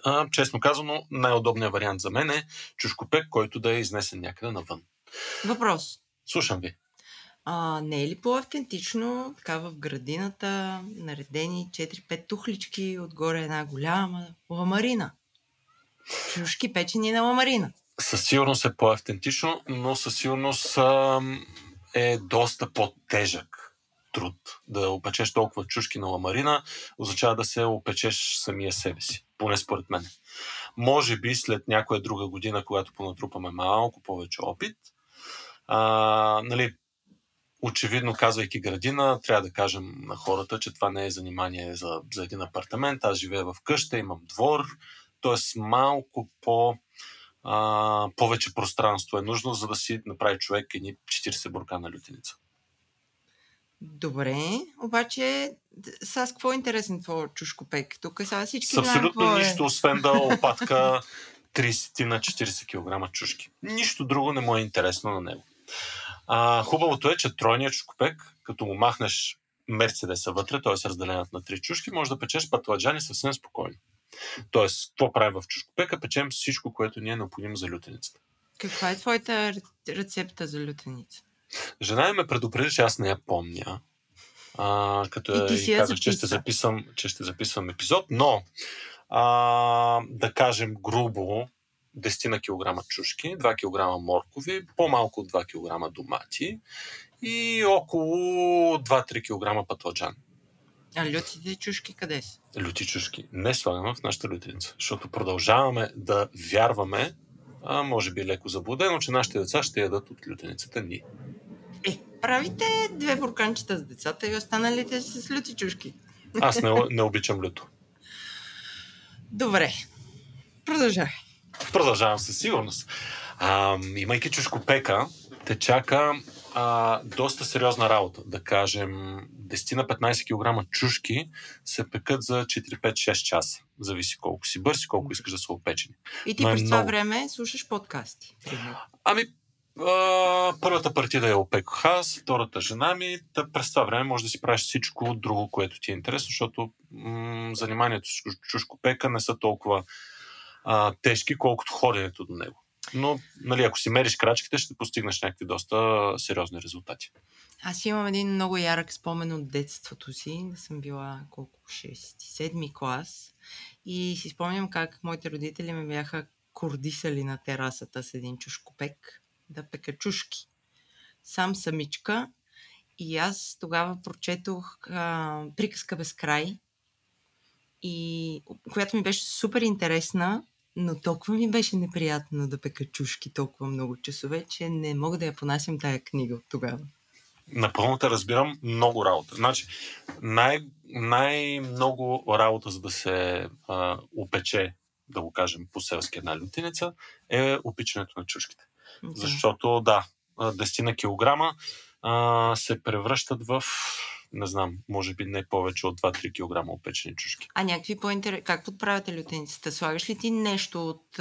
а, честно казано, най-удобният вариант за мен е чушкопек, който да е изнесен някъде навън. Въпрос. Слушам ви. А, не е ли по-автентично така в градината, наредени 4-5 тухлички, отгоре една голяма ламарина? Чушки печени на ламарина. Със сигурност е по-автентично, но със сигурност е доста по-тежък труд. Да опечеш толкова чушки на ламарина, означава да се опечеш самия себе си. Поне според мен. Може би след някоя друга година, когато понатрупаме малко повече опит, а, нали, очевидно, казвайки градина, трябва да кажем на хората, че това не е занимание за, за един апартамент. Аз живея в къща, имам двор, т.е. малко по, а, повече пространство е нужно, за да си направи човек едни 40 бурка на лютеница. Добре, обаче сега с какво е интересен твой чушкопек? Тук сега всички С абсолютно знаем, нищо, е. освен да опатка 30 на 40 кг чушки. Нищо друго не му е интересно на него. А, хубавото е, че тройният чушкопек, като му махнеш Мерцедеса вътре, т.е. разделенът на три чушки, може да печеш патладжани съвсем спокойно. Тоест, какво правим в чушкопека? Печем всичко, което ни е необходимо за лютеницата. Каква е твоята рецепта за лютеница? Жена ме предупреди, че аз не я помня. А, като И ти си я казах, че ще, записа. записвам, че ще записвам епизод, но а, да кажем грубо 10 на килограма чушки, 2 кг моркови, по-малко от 2 кг домати и около 2-3 кг патладжан. А лютите чушки къде са? Люти чушки не слагаме в нашата лютеница, защото продължаваме да вярваме, а може би леко заблудено, че нашите деца ще ядат от лютеницата ни. Е, правите две бурканчета с децата и останалите с люти чушки. Аз не, не обичам люто. Добре. Продължай. Продължавам със сигурност. А, имайки чушкопека, те чака а, доста сериозна работа. Да кажем, 10 на 15 кг чушки се пекат за 4-5-6 часа. Зависи колко си бърз и колко искаш да са опечени. И ти Но е през това много. време слушаш подкасти. Ами, а, първата партида я опекох аз, втората жена ми. Та през това време може да си правиш всичко друго, което ти е интересно, защото м- заниманието с чуш- чушкопека не са толкова а, тежки, колкото ходенето до него. Но, нали, ако си мериш крачките, ще постигнеш някакви доста сериозни резултати. Аз имам един много ярък спомен от детството си, да съм била колко 6-7 клас и си спомням как моите родители ме бяха кордисали на терасата с един чушкопек да пека чушки. Сам самичка и аз тогава прочетох а, приказка без край и която ми беше супер интересна, но толкова ми беше неприятно да пека чушки толкова много часове, че не мога да я понасям тая книга от тогава. Напълно те разбирам много работа. Значи, най- най-много работа, за да се а, опече, да го кажем по-селски една лютеница, е опичането на чушките. Да. Защото, да, а, 10 на килограма а, се превръщат в, не знам, може би не повече от 2-3 килограма опечени чушки. А някакви по-интересни... Как подправяте лютеницата? Слагаш ли ти нещо от...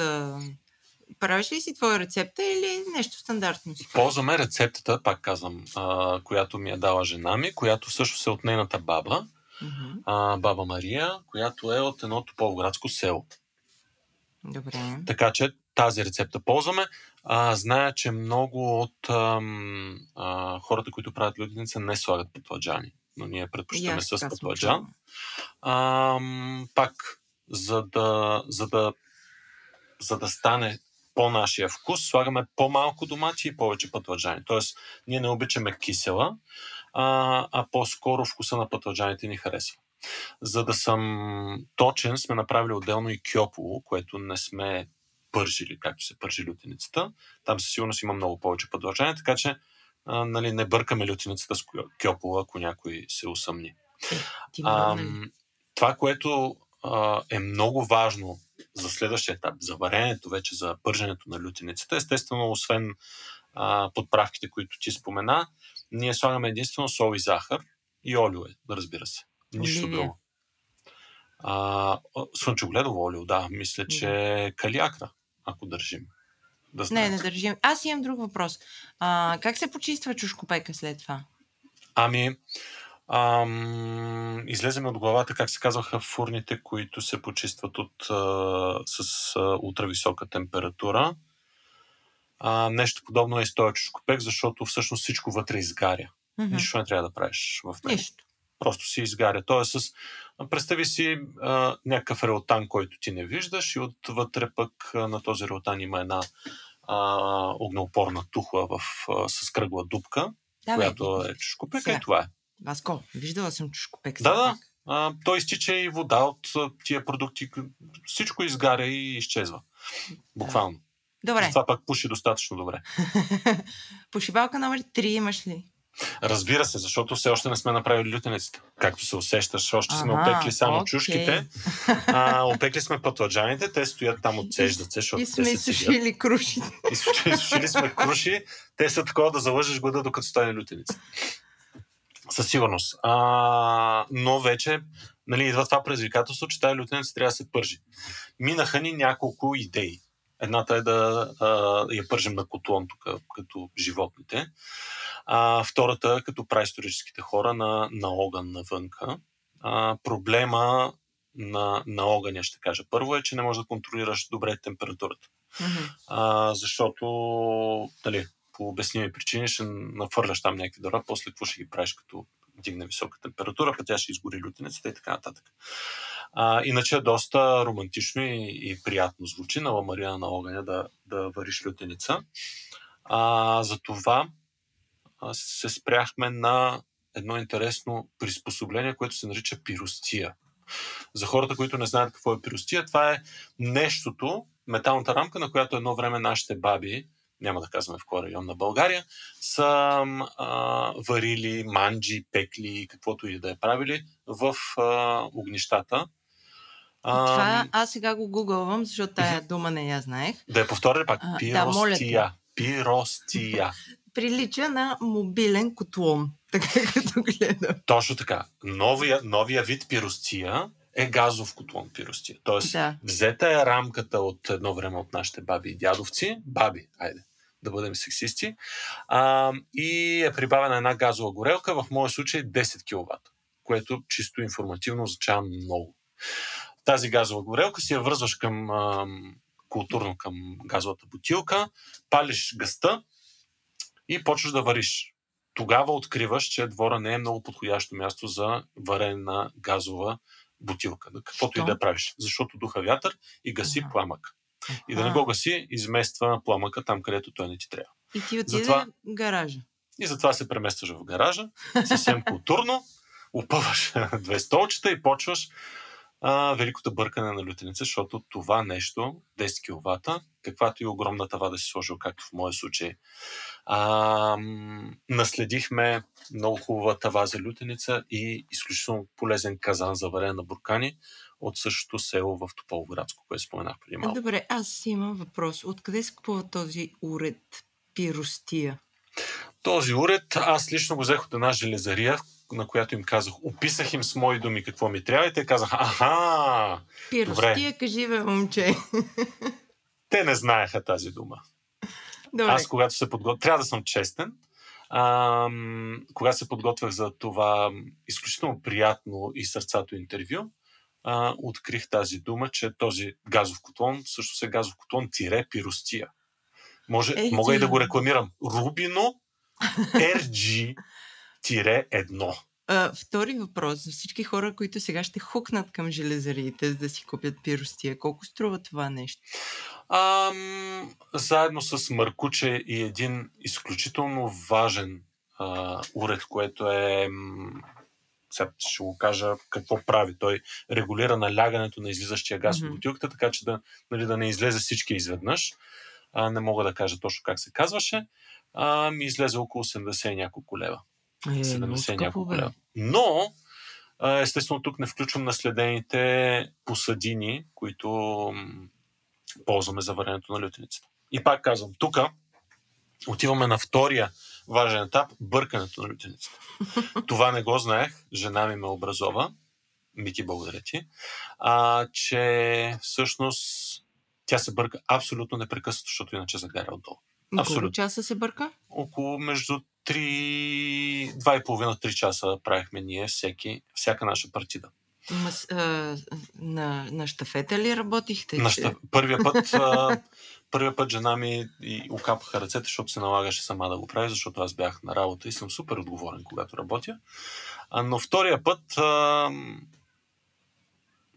Правиш ли си твоя рецепта или нещо стандартно? Ползваме рецептата, пак казвам, а, която ми е дала жена ми, която всъщност е от нейната баба, Мгм. а, баба Мария, която е от едно тополградско село. Добре. Така че тази рецепта ползваме. А, зная, че много от ам, а, хората, които правят лютеница, не слагат патладжани. Но ние предпочитаме с патладжан. пак, за да, за, да, за да стане по нашия вкус, слагаме по-малко домати и повече патладжани. Тоест, ние не обичаме кисела, а, а по-скоро вкуса на патладжаните ни харесва. За да съм точен, сме направили отделно и кьополо, което не сме пържили, както се пържи лютеницата. Там със сигурност има много повече патладжани, така че а, нали, не бъркаме лютеницата с кьополо, ако някой се усъмни. Ли? Ам, това, което а, е много важно за следващия етап, за варенето, вече за пърженето на лютеницата, естествено, освен а, подправките, които ти спомена, ние слагаме единствено сол и захар и олио, е, разбира се. Нищо друго. А, слънчогледово олио, да. Мисля, че е калиакра, ако държим. Да Не, не държим. Аз имам друг въпрос. А, как се почиства чушкопека след това? Ами, Ам, излезе ми от главата как се казваха фурните, които се почистват от, а, с а, ултрависока температура. А, нещо подобно е и с този чушкопек, защото всъщност всичко вътре изгаря. Мгм. Нищо не трябва да правиш в него. Нищо. Просто си изгаря. Той е с... Представи си а, някакъв реотан, който ти не виждаш и отвътре пък а, на този реотан има една а, огнеопорна тухла в, а, с кръгла дупка, Да, бе. която е чушкопека Сега. и това е. Васко, виждала съм чушкопек. Да, да. А, той изтича и вода от тия продукти. Всичко изгаря и изчезва. Буквално. Добре. Затова пак пуши достатъчно добре. Пошибалка номер 3 имаш ли? Разбира се, защото все още не сме направили лютеницата. Както се усещаш, още сме Ага, опекли само окей. чушките. А, опекли сме пътладжаните, те стоят там отцеждат се, защото И сме изсушили крушите. Изсушили сме круши, те са такова да залъжеш глада, докато стане лютеница. Със сигурност. А, но вече нали, идва това предизвикателство, че тази лютеница трябва да се пържи. Минаха ни няколко идеи. Едната е да а, я пържим на котлон, тук, като животните. А, втората, като праисторическите хора, на, на огън навънка. А, проблема на, на огъня, ще кажа. Първо е, че не можеш да контролираш добре температурата Мгм. а, защото нали, по обясними причини ще нафърляш там някакви дрова, после какво ще ги правиш, като дигне висока температура, пък тя ще изгори лютенецата и така нататък. А, иначе е доста романтично и, и приятно звучи на ламарина на огъня да, да вариш лютеница. А, затова се спряхме на едно интересно приспособление, което се нарича пиростия. За хората, които не знаят какво е пиростия, това е нещото, металната рамка, на която едно време нашите баби, няма да казваме в кой район на България, са а, варили манджи, пекли, каквото и да е правили в а, огнищата. А, Това аз сега го гугълвам, защото тая дума не я знаех. Да я повторя пак. А, да, моля те. Пиростия. Прилича на мобилен котлон. Така като гледам. Точно така. Новия, новия вид пиростия е газов котлон пиростия. Тоест, Да. взета е рамката от едно време от нашите баби и дядовци, баби, айде, да бъдем сексисти, а, и е прибавена една газова горелка, в моя случай 10 кВт, което чисто информативно означава много. Тази газова горелка си я връзваш към а, културно към газовата бутилка, палиш гъста и почваш да вариш. Тогава откриваш, че двора не е много подходящо място за варене на газова бутилка. Каквото и Защо? да правиш. Защото духа вятър и гаси Аха. пламък. И да не го гаси, измества пламъка там, където той не ти трябва. И ти отиде Затова- в гаража. И затова се преместваш в гаража, съвсем културно, опъваш две столчета и почваш а, великото бъркане на лютеница, защото това нещо, 10 кВт, каквато и огромна тава да си сложил, както в моя случай, а, наследихме много хубава тава за лютеница и изключително полезен казан за варене на буркани от същото село в Тополградско, което споменах преди малко. Добре, аз имам въпрос. Откъде се купува този уред пиростия? Този уред, аз лично го взех от една железария, на която им казах, описах им с мои думи какво ми трябва и те казаха, аха, Пиростия, кажи бе, момче. те не знаеха тази дума. Добре. Аз, когато се подготвях, трябва да съм честен, когато се подготвях за това изключително приятно и сърцато интервю, а, открих тази дума, че този газов котлон също е газов котлон тире пиростия. Може, Ей, мога и да го рекламирам. Рубино RG тире едно. А, втори въпрос. За всички хора, които сега ще хукнат към железариите, за да си купят пиростия, колко струва това нещо? Ам, заедно с Маркуче и един изключително важен а, уред, което е. Сега ще го кажа какво прави. Той регулира налягането на излизащия газ Мгм. от бутилката, така че да, нали, да не излезе всички изведнъж. А, не мога да кажа точно как се казваше. А, ми излезе около 80 и няколко лева. Е, много 70 скъпо, няколко лева. Но, естествено, тук не включвам наследените посадини, които ползваме за варенето на лютеницата. И пак казвам, тук отиваме на втория важен етап бъркането на лютеницата. Това не го знаех, жена ми ме образова, Мики, благодаря ти, а, че всъщност тя се бърка абсолютно непрекъснато, защото иначе загаря отдолу. Колко часа се бърка? Около между три, два и половина-три часа правихме ние всеки, всяка наша партида. Ма, с- а, на, на щафета ли работихте? На че- ща... Първия път, а, първия път жена ми и окапаха ръцете, защото се налагаше сама да го прави, защото аз бях на работа и съм супер отговорен, когато работя. А, но втория път а,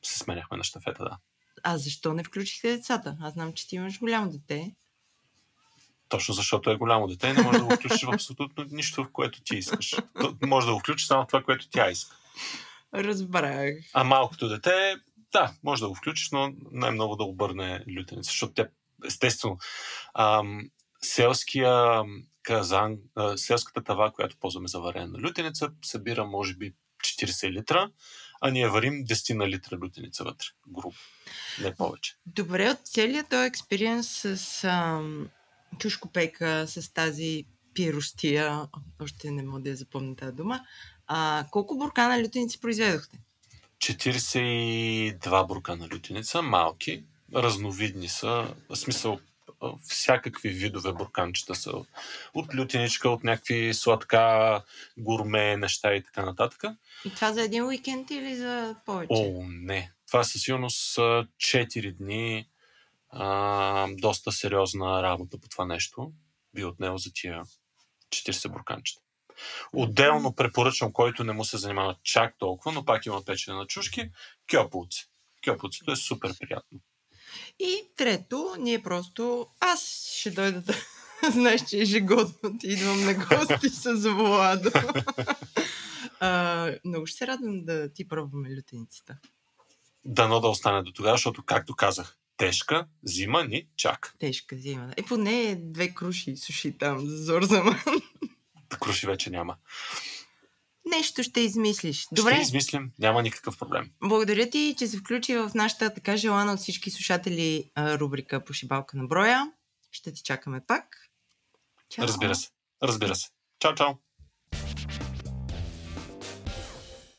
се сменяхме на щафета, да. А защо не включихте децата? Аз знам, че ти имаш голямо дете. Точно защото е голямо дете и не може да го включиш в абсолютно нищо, в което ти искаш. Може да го включиш само в това, което тя иска. Разбрах. А малкото дете, да, може да го включиш, но най-много да обърне лютеница, защото тя, естествено, ам, селския казан, а, селската тава, която ползваме за варене на лютеница, събира, може би, 40 литра, а ние варим 10 на литра лютеница вътре. Грубо. Не повече. Добре, от целият този експириенс с ам, чушкопека, с тази пиростия, още не мога да я запомня тази дума, а, колко буркана лютеници произведохте? 42 буркана лютеница, малки, разновидни са, в смисъл всякакви видове бурканчета са. От лютеничка, от някакви сладка, гурме, неща и така нататък. И това за един уикенд или за повече? О, не. Това със сигурност са 4 дни а, доста сериозна работа по това нещо. Би отнел за тия 40 бурканчета. Отделно препоръчвам, който не му се занимава чак толкова, но пак има печене на чушки, кьопулци. Кьопулцето е супер приятно. И трето, ние просто... Аз ще дойда да... Знаеш, че ежегодно ти идвам на гости с Владо. а, много ще се радвам да ти пробваме лютеницата. Дано да остане до тогава, защото, както казах, тежка зима ни чака. Тежка зима. Е, поне две круши суши там за зор за мен. Круши вече няма. Нещо ще измислиш. Ще Добре, измислим, няма никакъв проблем. благодаря ти, че се включи в нашата така желана от всички слушатели рубрика Пошибалка на броя. Ще ти чакаме пак. Чао. Разбира се. Разбира се. Чао, чао.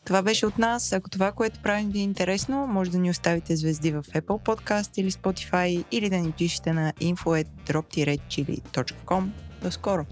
Това беше от нас. Ако това, което правим ви е интересно, може да ни оставите звезди в Apple Podcast или Spotify или да ни пишете на info.drop-chili.com. До скоро!